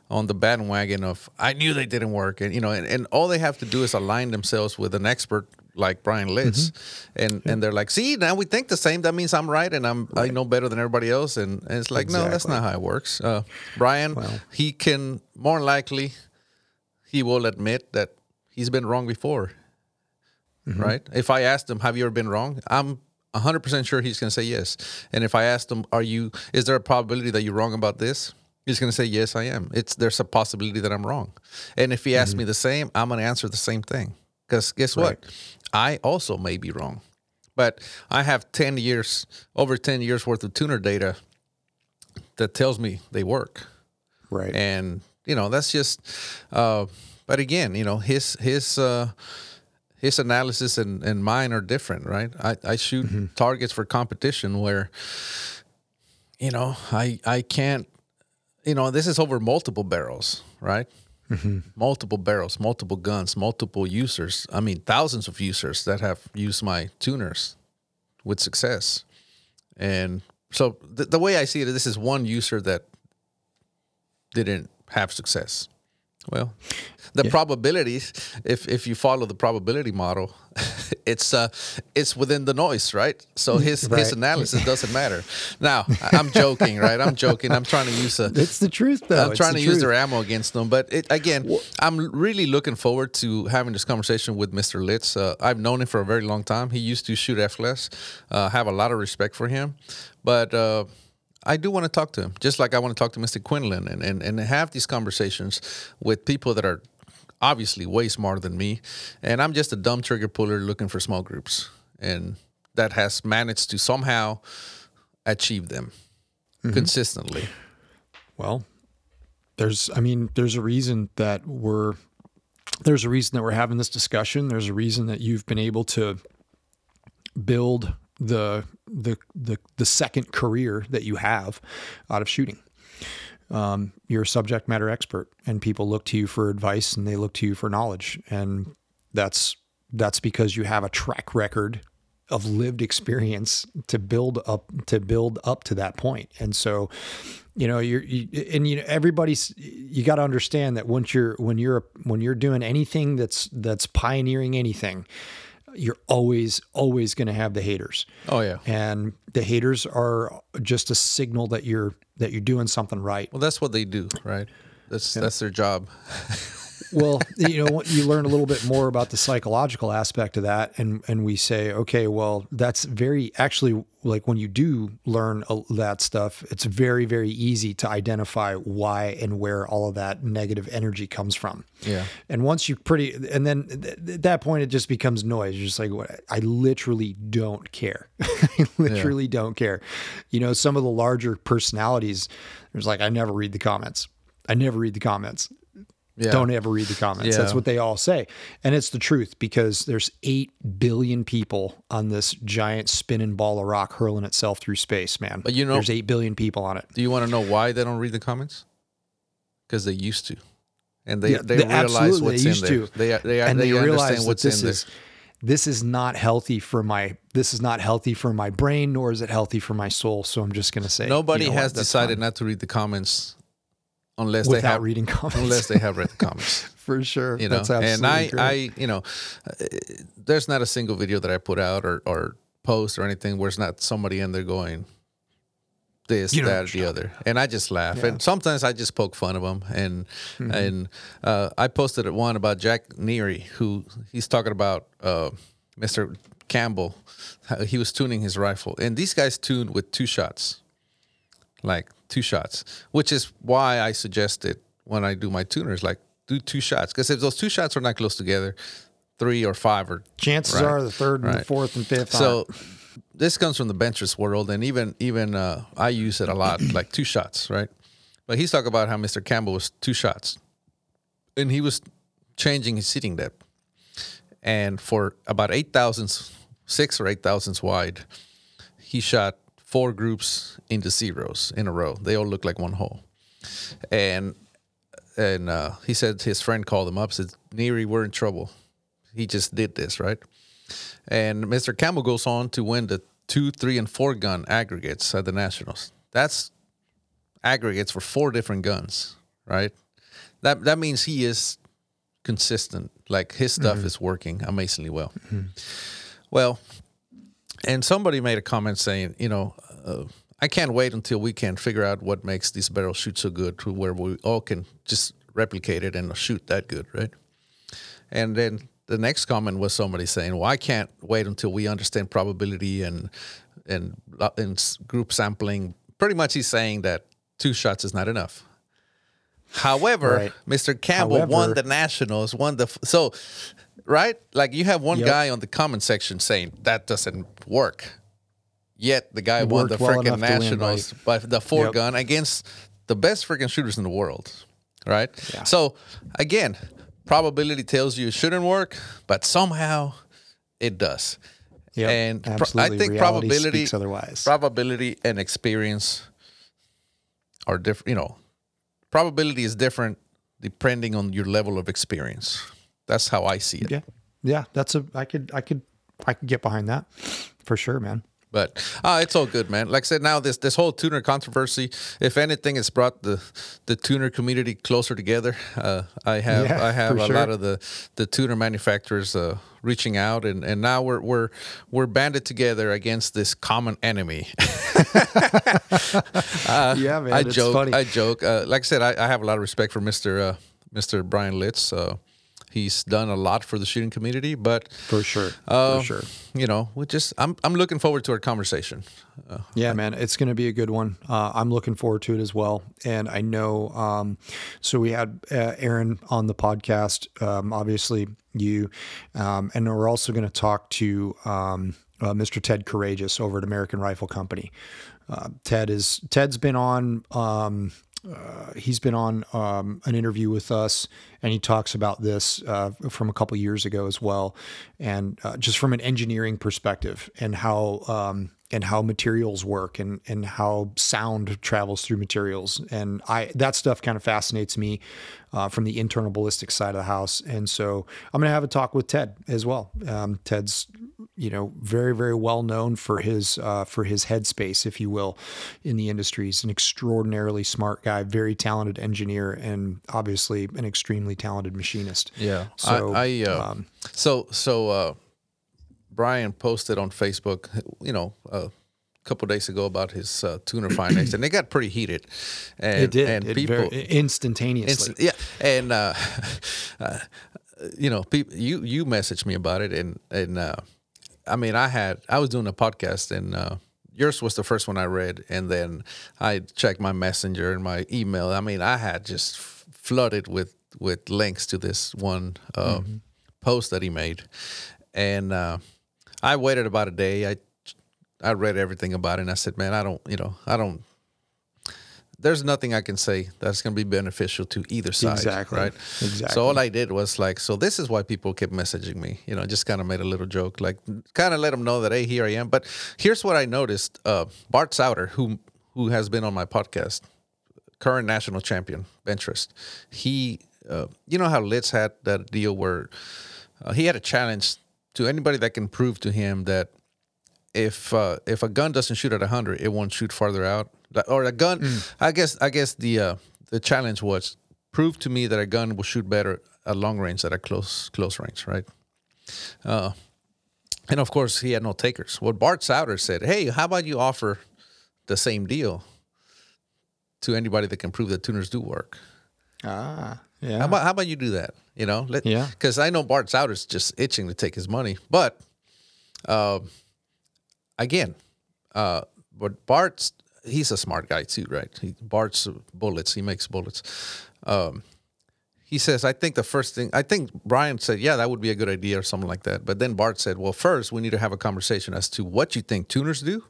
on the bandwagon of I knew they didn't work, and you know, and, and all they have to do is align themselves with an expert like Brian Litz, Mm-hmm. and and they're like, see, now we think the same. That means I'm right, and I'm I know better than everybody else, and, and it's like, no, that's not how it works. Uh, Brian, Well. he can more likely he will admit that he's been wrong before, Mm-hmm. right? If I asked him, "Have you ever been wrong?" I'm 100% sure he's going to say yes. And if I asked him, "Are you is there a probability that you're wrong about this?" He's going to say, "Yes, I am." It's there's a possibility that I'm wrong. And if he asks Mm-hmm. me the same, I'm going to answer the same thing. Cuz guess what? I also may be wrong. But I have 10 years over 10 years worth of tuner data that tells me they work right. and you know that's just uh but again you know his his uh his analysis and, and mine are different right? I, I shoot mm-hmm. targets for competition where you know i i can't you know this is over multiple barrels right? Mm-hmm. Multiple barrels multiple guns multiple users. I mean thousands of users that have used my tuners with success. And so the, the way i see it this is one user that didn't have success. Well, the probabilities, if if you follow the probability model, [laughs] it's uh it's within the noise, right? So his Right. his analysis [laughs] doesn't matter. Now, I'm joking, right? I'm joking. I'm trying to use a it's the truth, though. I'm It's trying to use their ammo against them, but it, again, I'm really looking forward to having this conversation with Mr. Litz. Uh, I've known him for a very long time. He used to shoot FLS. Uh, have a lot of respect for him, but uh, I do want to talk to him, just like I want to talk to Mr. Quinlan and, and and have these conversations with people that are obviously way smarter than me, and I'm just a dumb trigger puller looking for small groups, and that has managed to somehow achieve them mm-hmm. consistently. Well, there's, I mean, there's a reason that we're, there's a reason that we're having this discussion. There's a reason that you've been able to build the, the, the, the second career that you have out of shooting. Um, you're a subject matter expert and people look to you for advice and they look to you for knowledge. And that's, that's because you have a track record of lived experience to build up to build up to that point. And so, you know, you're you, and you know everybody's you got to understand that once you're when you're when you're doing anything that's that's pioneering anything, you're always always going to have the haters. Oh yeah. And the haters are just a signal that you're that you're doing something right. Well, that's what they do, right? That's that's their job. [laughs] well, you know, you learn a little bit more about the psychological aspect of that, and and we say, okay, well, that's very actually like when you do learn that stuff, it's very very easy to identify why and where all of that negative energy comes from. Yeah. And once you pretty, and then th- at that point, it just becomes noise. You're just like, what? I literally don't care. [laughs] I literally don't care. You know, some of the larger personalities, there's like, I never read the comments. I never read the comments Yeah. don't ever read the comments. That's what they all say. And it's the truth because there's 8 billion people on this giant spinning ball of rock hurling itself through space, man. But you know- there's 8 billion people on it. Do you want to know why they don't read the comments? Because they used to, and they Yeah, they, they- realize what's they in used there. to. They they and they, they, realize what's this in is there. this is not healthy for my this is not healthy for my brain nor is it healthy for my soul. So I'm just going to say Nobody you know has that's decided not to read the comments unless they have reading comments. unless they have read the comments. [laughs] for sure. You know, that's and I true. I you know, there's not a single video that I put out or or post or anything where it's not somebody in there going this, You that, or the other, and I just laugh. Yeah. Mm-hmm. And sometimes I just poke fun of them. And and uh, I posted one about Jack Neary, who he's talking about uh, Mr. Campbell. He was tuning his rifle, and these guys tuned with two shots, like two shots, which is why I suggested when I do my tuners, like do two shots, because if those two shots are not close together, three or five or chances Right. are the third and the Right. fourth and fifth so aren't. this comes from the benchrest world, and even even uh, I use it a lot, [clears throat] like two shots, right? But he's talking about how Mr. Campbell was two shots, and he was changing his seating depth, and for about eight thousandths six or eight thousandths wide. He shot four groups into zeros in a row. They all look like one hole, and and uh, he said his friend called him up said Neary, we're in trouble. He just did this right, and Mr. Campbell goes on to win the two, three, and four gun aggregates at the nationals. That's aggregates for four different guns, right? That that means he is consistent. Like his stuff is working amazingly well. Well, and somebody made a comment saying, you know, uh, I can't wait until we can figure out what makes these barrel shoot so good to where we all can just replicate it and shoot that good, right? And then the next comment was somebody saying, "Well, I can't wait until we understand probability and and and group sampling." Pretty much, he's saying that two shots is not enough. However, Right. Mr. Campbell won the nationals, won the so right. Like you have one Yep. guy on the comment section saying that doesn't work. Yet the guy won the well freaking enough win, nationals by the four Yep. gun against the best freaking shooters in the world, right? So again, probability tells you it shouldn't work, but somehow it does. Yep, and pro- I think Reality probability, otherwise. probability and experience are different. You know, probability is different depending on your level of experience. That's how I see it. Yeah, yeah. That's a. I could. I could. I could get behind that for sure, man. But uh, it's all good, man. Like I said, now this this whole tuner controversy, if anything, it's brought the the tuner community closer together. Uh, I have Yeah, I have a sure. lot of the the tuner manufacturers uh, reaching out, and, and now we're we're we're banded together against this common enemy. [laughs] yeah, man. I it's joke. funny. I joke. Uh, like I said, I, I have a lot of respect for Mister uh, Mister Brian Litz. Uh, he's done a lot for the shooting community, but for sure. uh, for sure. you know, we just I'm I'm looking forward to our conversation. Uh, Yeah, man, it's going to be a good one. Uh, I'm looking forward to it as well. And I know, um, so we had uh, Aaron on the podcast, um, obviously you, um, and we're also going to talk to um, uh, Mr. Ted Karagiorgis over at American Rifle Company. Uh, Ted is Ted's been on. Um, uh, he's been on um, an interview with us, and he talks about this uh, from a couple years ago as well, and uh, just from an engineering perspective and how um, and how materials work and and how sound travels through materials, and I that stuff kind of fascinates me uh, from the internal ballistic side of the house, and so I'm gonna have a talk with Ted as well. Um, Ted's you know very very well known for his uh, for his headspace, if you will, in the industry. He's an extraordinarily smart guy, very talented engineer, and obviously an extremely talented machinist. Yeah. So I, I uh, um, so so uh, Brian posted on Facebook, you know, a couple days ago about his uh, tuner findings, and they got pretty heated. And, it did And it people, very, instantaneously. Instant- yeah, and uh, [laughs] uh, you know, people, you you messaged me about it, and and uh, I mean, I had I was doing a podcast, and uh, yours was the first one I read, and then I checked my messenger and my email. I mean, I had just f- flooded with with links to this one uh, post that he made, and uh, I waited about a day. I I read everything about it, and I said, man, I don't, you know, I don't there's nothing I can say that's going to be beneficial to either side. Exactly. Right. Exactly. So all I did was like, so this is why people kept messaging me. You know, just kind of made a little joke, like kind of let them know that hey, here I am. But here's what I noticed: uh, Bart Sauter, who who has been on my podcast, current national champion benchrest, he, uh, you know how Litz had that deal where uh, he had a challenge to anybody that can prove to him that if uh, if a gun doesn't shoot at 100 it won't shoot farther out. Or a gun i guess i guess the uh, the challenge was prove to me that a gun will shoot better at long range than at close close range right? Uh, and of course he had no takers. Well bart sauter said hey how about you offer the same deal to anybody that can prove that tuners do work? Ah, yeah. how about how about you do that? You know, let, Yeah. Because I know Bart Sauter's just itching to take his money, but uh, again, uh, but Bart's he's a smart guy too, right? He, Bart's bullets. He makes bullets. Um, he says, I think the first thing I think Brian said, yeah, that would be a good idea or something like that. But then Bart said, well, first we need to have a conversation as to what you think tuners do,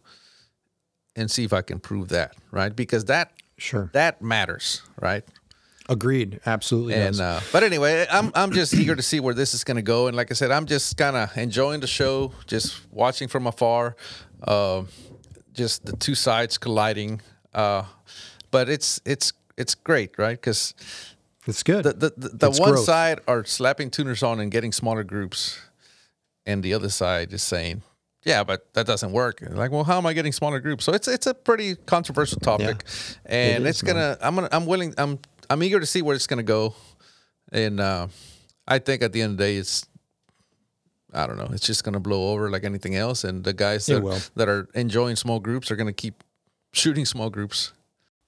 and see if I can prove that, right? Because that sure. that matters, right? Agreed. Absolutely. And uh, but anyway, I'm I'm just eager to see where this is going to go. And like I said, I'm just kind of enjoying the show, just watching from afar, uh, just the two sides colliding. Uh, but it's it's it's great, right? Because it's good. the the, the, the one growth. side are slapping tuners on and getting smaller groups, and the other side is saying. Yeah, but that doesn't work. Like, well, how am I getting smaller groups? So it's it's a pretty controversial topic, and It it's gonna. I'm gonna. I'm willing. I'm I'm eager to see where it's gonna go, and uh, I think at the end of the day, it's. I don't know. It's just gonna blow over like anything else, and the guys that that are enjoying small groups are gonna keep shooting small groups.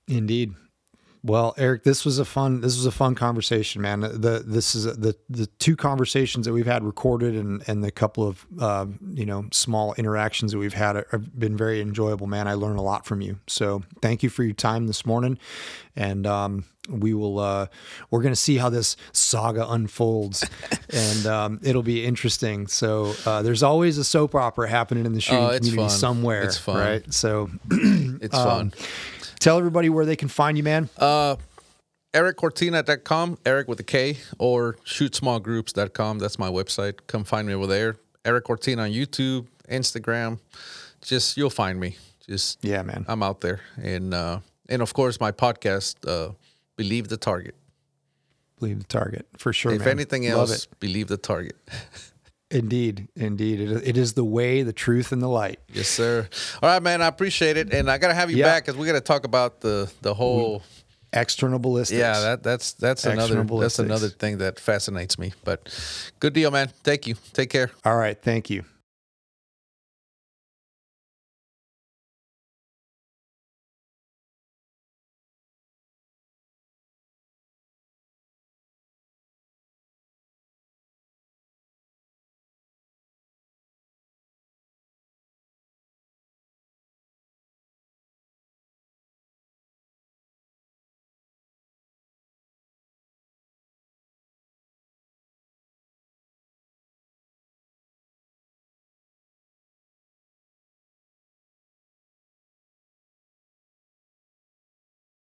Indeed. Well, Erik, this was a fun. This was a fun conversation, man. The this is the the two conversations that we've had recorded, and and the couple of uh, you know small interactions that we've had have been very enjoyable, man. I learned a lot from you. So thank you for your time this morning, and um, we will uh, we're gonna see how this saga unfolds, [laughs] and um, it'll be interesting. So uh, there's always a soap opera happening in the shooting Oh, it's community fun. somewhere, It's fun. right? So [clears throat] It's Um, fun. Tell everybody where they can find you, man. Uh, ErikCortina.com, Eric with a K, or shootsmallgroups.com. That's my website. Come find me over there. Erik Cortina on YouTube, Instagram. Just you'll find me. Just Yeah, man. I'm out there, and uh, and of course my podcast, uh, Believe the Target. Believe the target for sure. if man. anything else, believe the target. [laughs] indeed, indeed, it, it is the way, the truth, and the light. yes, sir. All right, man. I appreciate it, and I gotta have you Yeah. back because we gotta talk about the the whole. External ballistics. Yeah, that that's that's another that's another thing that fascinates me. But good deal, man. Thank you. Take care. All right. Thank you.